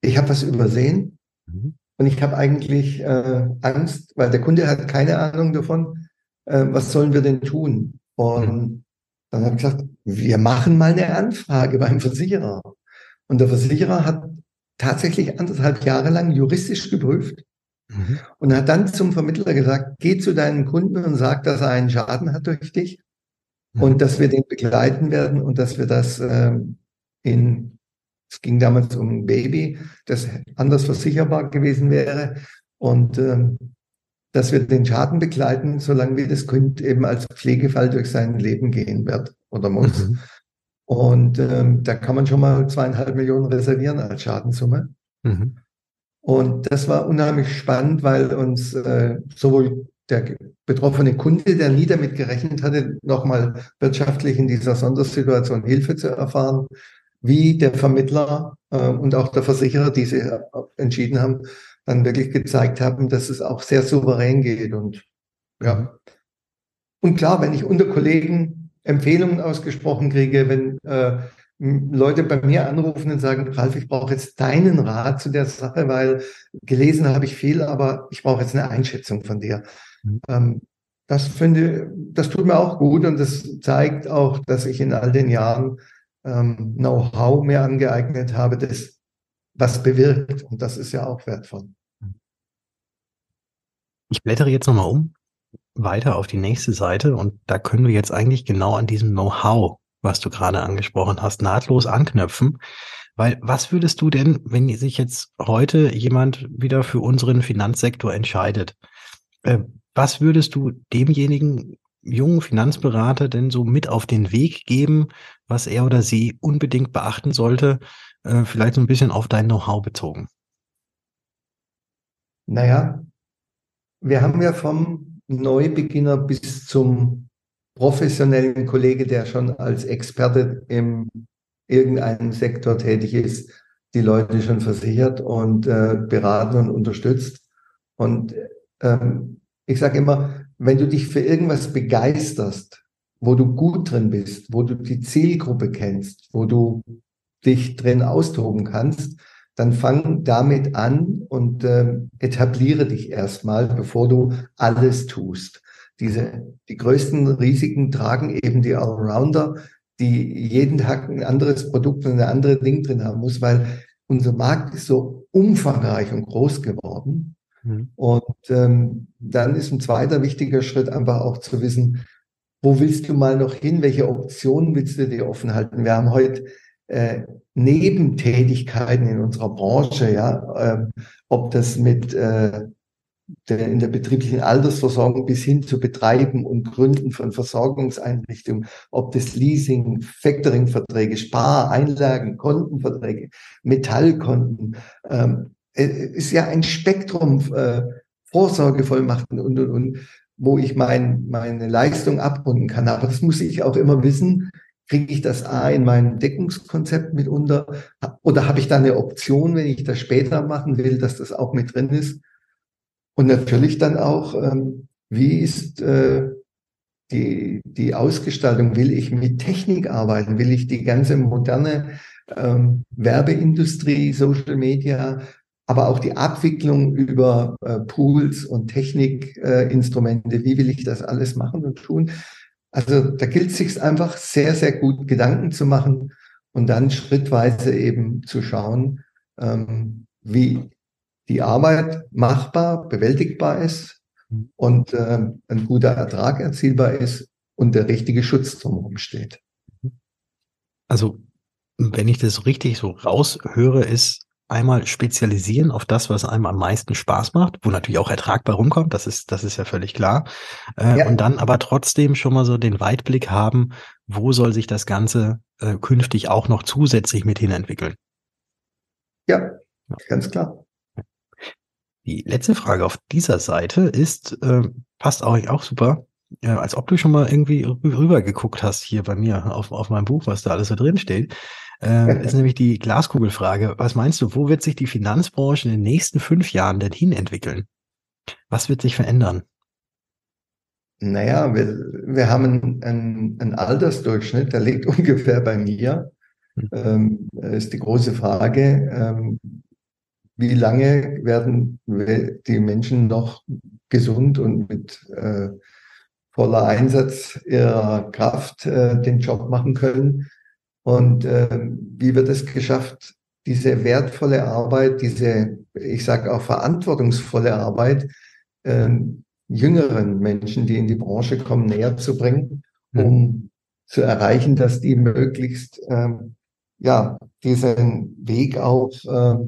B: Ich habe was übersehen. Mhm. Und ich habe eigentlich äh, Angst, weil der Kunde hat keine Ahnung davon, äh, was sollen wir denn tun? Und mhm. dann habe ich gesagt, wir machen mal eine Anfrage beim Versicherer. Und der Versicherer hat tatsächlich anderthalb Jahre lang juristisch geprüft Mhm. Und hat dann zum Vermittler gesagt, geh zu deinem Kunden und sag, dass er einen Schaden hat durch dich mhm. und dass wir den begleiten werden und dass wir das ähm, in, es ging damals um ein Baby, das anders versicherbar gewesen wäre und ähm, dass wir den Schaden begleiten, solange wie das Kind eben als Pflegefall durch sein Leben gehen wird oder muss. Mhm. Und ähm, da kann man schon mal zweieinhalb Millionen reservieren als Schadensumme. Mhm. Und das war unheimlich spannend, weil uns äh, sowohl der betroffene Kunde, der nie damit gerechnet hatte, nochmal wirtschaftlich in dieser Sondersituation Hilfe zu erfahren, wie der Vermittler äh, und auch der Versicherer, die sich entschieden haben, dann wirklich gezeigt haben, dass es auch sehr souverän geht. Und ja. Und klar, wenn ich unter Kollegen Empfehlungen ausgesprochen kriege, wenn äh, Leute bei mir anrufen und sagen, Ralf, ich brauche jetzt deinen Rat zu der Sache, weil gelesen habe ich viel, aber ich brauche jetzt eine Einschätzung von dir. Mhm. Ähm, das finde, das tut mir auch gut und das zeigt auch, dass ich in all den Jahren ähm, Know-how mir angeeignet habe, das was bewirkt und das ist ja auch wertvoll.
A: Ich blättere jetzt nochmal um, weiter auf die nächste Seite und da können wir jetzt eigentlich genau an diesem Know-how was du gerade angesprochen hast, nahtlos anknüpfen. Weil was würdest du denn, wenn sich jetzt heute jemand wieder für unseren Finanzsektor entscheidet? Äh, was würdest du demjenigen jungen Finanzberater denn so mit auf den Weg geben, was er oder sie unbedingt beachten sollte, äh, vielleicht so ein bisschen auf dein Know-how bezogen?
B: Naja, wir haben ja vom Neubeginner bis zum professionellen Kollege, der schon als Experte im irgendeinem Sektor tätig ist, die Leute schon versichert und äh, beraten und unterstützt. Und ähm, ich sage immer, wenn du dich für irgendwas begeisterst, wo du gut drin bist, wo du die Zielgruppe kennst, wo du dich drin austoben kannst, dann fang damit an und äh, etabliere dich erstmal, bevor du alles tust. Diese, die größten Risiken tragen eben die Allrounder, die jeden Tag ein anderes Produkt und eine andere Ding drin haben muss, weil unser Markt ist so umfangreich und groß geworden. Mhm. Und ähm, dann ist ein zweiter wichtiger Schritt einfach auch zu wissen, wo willst du mal noch hin? Welche Optionen willst du dir offen halten? Wir haben heute äh, Nebentätigkeiten in unserer Branche, ja, ähm, ob das mit äh, der, in der betrieblichen Altersversorgung bis hin zu Betreiben und Gründen von Versorgungseinrichtungen, ob das Leasing, Factoring-Verträge, Spar-, Einlagen, Kontenverträge, Metallkonten, ähm, äh, ist ja ein Spektrum, äh, Vorsorgevollmachten und, und, und, wo ich mein, meine Leistung abrunden kann. Aber das muss ich auch immer wissen, kriege ich das A in mein Deckungskonzept mit unter oder habe ich da eine Option, wenn ich das später machen will, dass das auch mit drin ist? Und natürlich dann auch, ähm, wie ist äh, die, die Ausgestaltung? Will ich mit Technik arbeiten? Will ich die ganze moderne ähm, Werbeindustrie, Social Media, aber auch die Abwicklung über äh, Pools und Technikinstrumente, äh, wie will ich das alles machen und tun? Also da gilt es sich einfach sehr, sehr gut Gedanken zu machen und dann schrittweise eben zu schauen, ähm, wie die Arbeit machbar, bewältigbar ist mhm. und äh, ein guter Ertrag erzielbar ist und der richtige Schutz drumherum steht.
A: Also, wenn ich das richtig so raushöre, ist einmal spezialisieren auf das, was einem am meisten Spaß macht, wo natürlich auch ertragbar rumkommt, das ist, das ist ja völlig klar. Äh, ja. Und dann aber trotzdem schon mal so den Weitblick haben, wo soll sich das Ganze äh, künftig auch noch zusätzlich mit hinentwickeln.
B: Ja, ja. ganz klar.
A: Die letzte Frage auf dieser Seite ist, äh, passt auch, auch super, äh, als ob du schon mal irgendwie rüber geguckt hast hier bei mir auf, auf meinem Buch, was da alles so drin steht äh, ist nämlich die Glaskugelfrage. Was meinst du, wo wird sich die Finanzbranche in den nächsten fünf Jahren denn hin entwickeln? Was wird sich verändern?
B: Naja, wir, wir haben einen, einen Altersdurchschnitt, der liegt ungefähr bei mir. Hm. Ähm, ist die große Frage, ähm, wie lange werden die Menschen noch gesund und mit äh, voller Einsatz ihrer Kraft äh, den Job machen können? Und äh, wie wird es geschafft, diese wertvolle Arbeit, diese, ich sage auch verantwortungsvolle Arbeit, äh, jüngeren Menschen, die in die Branche kommen, näher zu bringen, um mhm. zu erreichen, dass die möglichst äh, ja diesen Weg auch äh,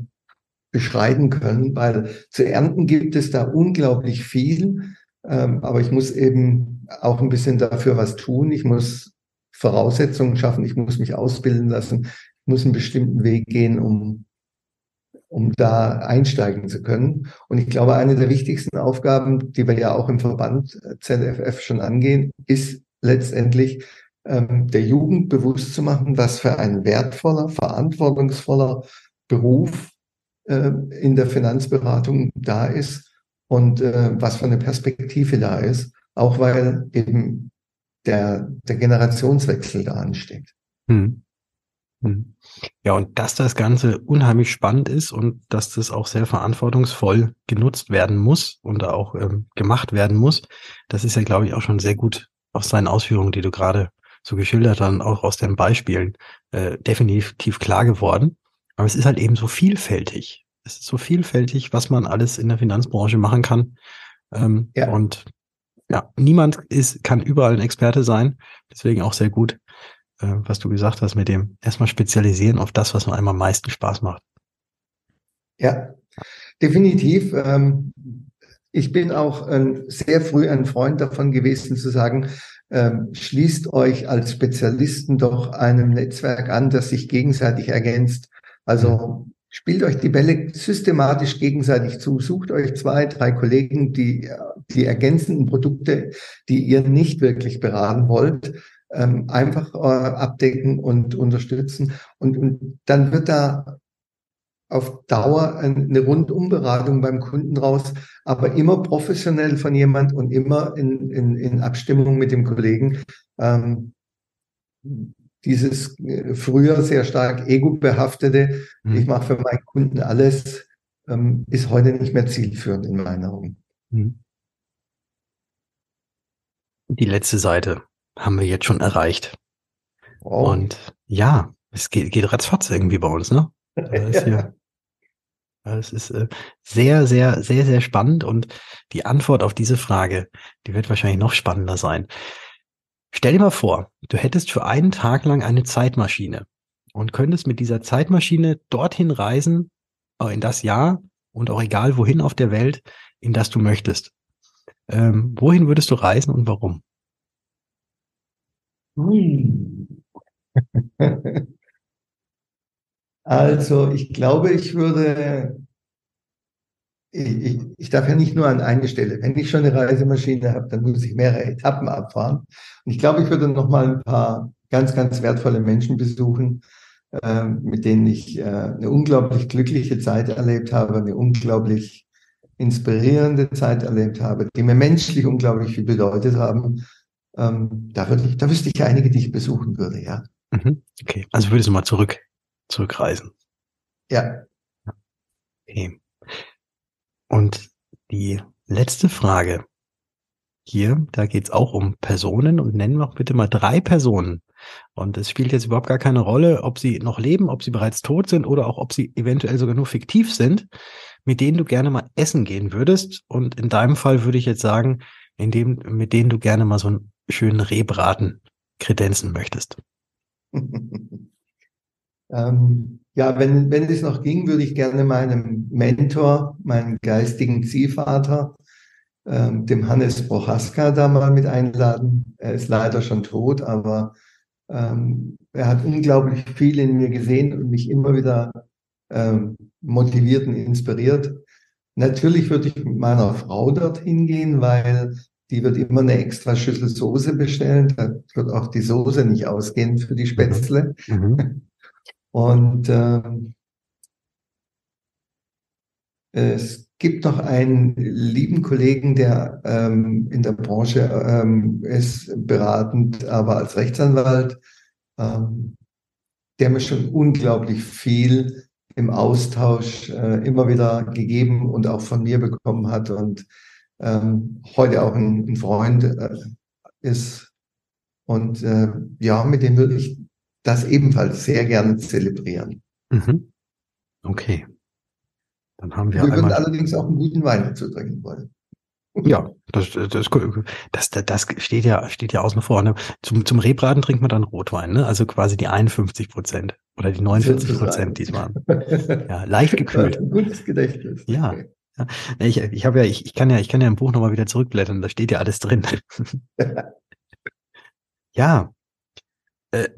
B: beschreiten können, weil zu ernten gibt es da unglaublich viel, ähm, aber ich muss eben auch ein bisschen dafür was tun. Ich muss Voraussetzungen schaffen, ich muss mich ausbilden lassen, ich muss einen bestimmten Weg gehen, um, um da einsteigen zu können. Und ich glaube, eine der wichtigsten Aufgaben, die wir ja auch im Verband ZFF schon angehen, ist letztendlich ähm, der Jugend bewusst zu machen, was für ein wertvoller, verantwortungsvoller Beruf äh, in der Finanzberatung da ist und äh, was für eine Perspektive da ist. Auch weil eben der, der Generationswechsel da ansteht. Hm.
A: Hm. Ja, und dass das Ganze unheimlich spannend ist und dass das auch sehr verantwortungsvoll genutzt werden muss und auch ähm, gemacht werden muss, das ist ja, glaube ich, auch schon sehr gut aus seinen Ausführungen, die du gerade so geschildert hast, auch aus den Beispielen, äh, definitiv klar geworden. Aber es ist halt eben so vielfältig. Es ist so vielfältig, was man alles in der Finanzbranche machen kann. Ähm, ja. Und ja, niemand ist, kann überall ein Experte sein. Deswegen auch sehr gut, äh, was du gesagt hast mit dem erstmal spezialisieren auf das, was mir einmal am meisten Spaß macht.
B: Ja, definitiv. Ähm, ich bin auch ähm, sehr früh ein Freund davon gewesen zu sagen, ähm, schließt euch als Spezialisten doch einem Netzwerk an, das sich gegenseitig ergänzt. Also spielt euch die Bälle systematisch gegenseitig zu, sucht euch zwei, drei Kollegen, die die ergänzenden Produkte, die ihr nicht wirklich beraten wollt, ähm, einfach äh, abdecken und unterstützen. Und, und dann wird da auf Dauer eine Rundumberatung beim Kunden raus, aber immer professionell von jemand und immer in, in, in Abstimmung mit dem Kollegen. Ähm, dieses äh, früher sehr stark ego-behaftete, mhm. ich mache für meinen Kunden alles, ähm, ist heute nicht mehr zielführend in meinen Augen. Mhm.
A: Die letzte Seite haben wir jetzt schon erreicht. Wow. Und ja, es geht, geht ratzfatz irgendwie bei uns, ne? ja. Es ist äh, sehr, sehr, sehr, sehr spannend und die Antwort auf diese Frage, die wird wahrscheinlich noch spannender sein. Stell dir mal vor, du hättest für einen Tag lang eine Zeitmaschine und könntest mit dieser Zeitmaschine dorthin reisen, äh, in das Jahr und auch egal wohin auf der Welt, in das du möchtest. Ähm, wohin würdest du reisen und warum?
B: Also ich glaube, ich würde, ich, ich, darf ja nicht nur an eine Stelle. Wenn ich schon eine Reisemaschine habe, dann muss ich mehrere Etappen abfahren. Und ich glaube, ich würde noch mal ein paar ganz, ganz wertvolle Menschen besuchen, äh, mit denen ich äh, eine unglaublich glückliche Zeit erlebt habe, eine unglaublich inspirierende Zeit erlebt habe, die mir menschlich unglaublich viel bedeutet haben. Ähm, da würde ich, da wüsste ich einige, die ich besuchen würde, ja.
A: Mhm. Okay, also würdest du mal zurück zurückreisen.
B: Ja.
A: Okay. Und die letzte Frage hier, da geht's auch um Personen und nennen wir auch bitte mal drei Personen. Und es spielt jetzt überhaupt gar keine Rolle, ob sie noch leben, ob sie bereits tot sind oder auch ob sie eventuell sogar nur fiktiv sind, mit denen du gerne mal essen gehen würdest. Und in deinem Fall würde ich jetzt sagen, in dem, mit denen du gerne mal so einen schönen Rehbraten kredenzen möchtest.
B: Ähm, ja, wenn, wenn es noch ging, würde ich gerne meinem Mentor, meinem geistigen Ziehvater, ähm, dem Hannes Prochaska, da mal mit einladen. Er ist leider schon tot, aber ähm, er hat unglaublich viel in mir gesehen und mich immer wieder ähm, motiviert und inspiriert. Natürlich würde ich mit meiner Frau dorthin gehen, weil die wird immer eine extra Schüssel Soße bestellen. Da wird auch die Soße nicht ausgehen für die Spätzle. Mhm. Und äh, es gibt noch einen lieben Kollegen, der ähm, in der Branche ähm, ist, beratend, aber als Rechtsanwalt, ähm, der mir schon unglaublich viel im Austausch äh, immer wieder gegeben und auch von mir bekommen hat und ähm, heute auch ein, ein Freund äh, ist. Und äh, ja, mit dem würde ich das ebenfalls sehr gerne zelebrieren. Mhm.
A: Okay. Dann haben wir.
B: Wir würden allerdings auch einen guten Wein dazu trinken wollen.
A: Ja, das, das, das, das steht ja, steht ja außen vor. Ne? Zum, zum Rebraten trinkt man dann Rotwein, ne? Also quasi die 51 Prozent oder die 49 Prozent diesmal. Ja, leicht gekühlt.
B: Gutes Gedächtnis.
A: Ja. ja. Ich, ich habe ja, ich, ich kann ja, ich kann ja im Buch nochmal wieder zurückblättern, da steht ja alles drin. ja. Äh,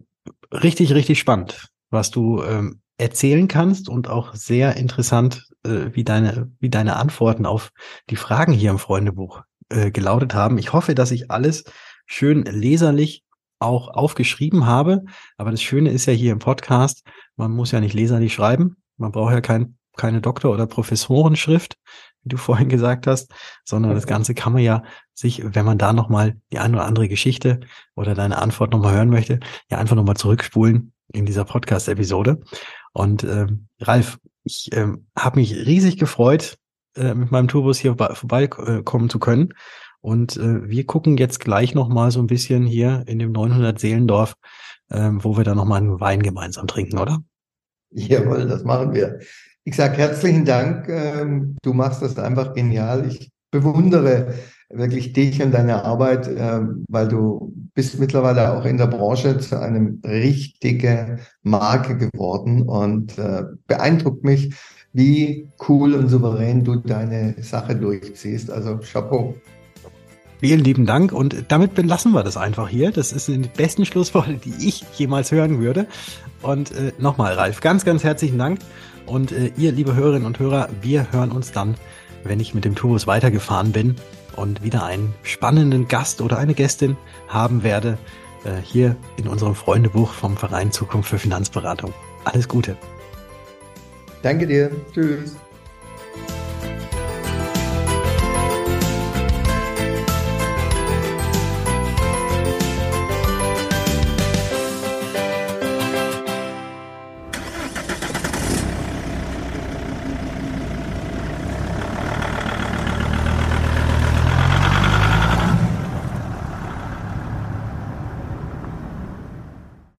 A: richtig, richtig spannend, was du ähm, erzählen kannst und auch sehr interessant, äh, wie deine, wie deine Antworten auf die Fragen hier im Freundebuch äh, gelautet haben. Ich hoffe, dass ich alles schön leserlich auch aufgeschrieben habe. Aber das Schöne ist ja hier im Podcast, man muss ja nicht leserlich schreiben. Man braucht ja kein, keine Doktor- oder Professorenschrift, wie du vorhin gesagt hast, sondern das Ganze kann man ja sich, wenn man da nochmal die eine oder andere Geschichte oder deine Antwort nochmal hören möchte, ja einfach nochmal zurückspulen in dieser Podcast-Episode. Und ähm, Ralf, ich ähm, habe mich riesig gefreut, äh, mit meinem Tourbus hier vorbeikommen zu können. Und äh, wir gucken jetzt gleich nochmal so ein bisschen hier in dem 900 Seelendorf, äh, wo wir dann nochmal einen Wein gemeinsam trinken, oder?
B: Jawohl, das machen wir. Ich sage herzlichen Dank. Ähm, du machst das einfach genial. Ich bewundere wirklich dich und deine Arbeit, ähm, weil du bist mittlerweile auch in der Branche zu einem richtigen Marke geworden und äh, beeindruckt mich, wie cool und souverän du deine Sache durchziehst. Also Chapeau.
A: Vielen lieben Dank und damit belassen wir das einfach hier. Das ist die besten Schlussworte, die ich jemals hören würde. Und äh, nochmal, Ralf, ganz, ganz herzlichen Dank. Und äh, ihr, liebe Hörerinnen und Hörer, wir hören uns dann, wenn ich mit dem Tourbus weitergefahren bin und wieder einen spannenden Gast oder eine Gästin haben werde, äh, hier in unserem Freundebuch vom Verein Zukunft für Finanzberatung. Alles Gute.
B: Danke dir. Tschüss.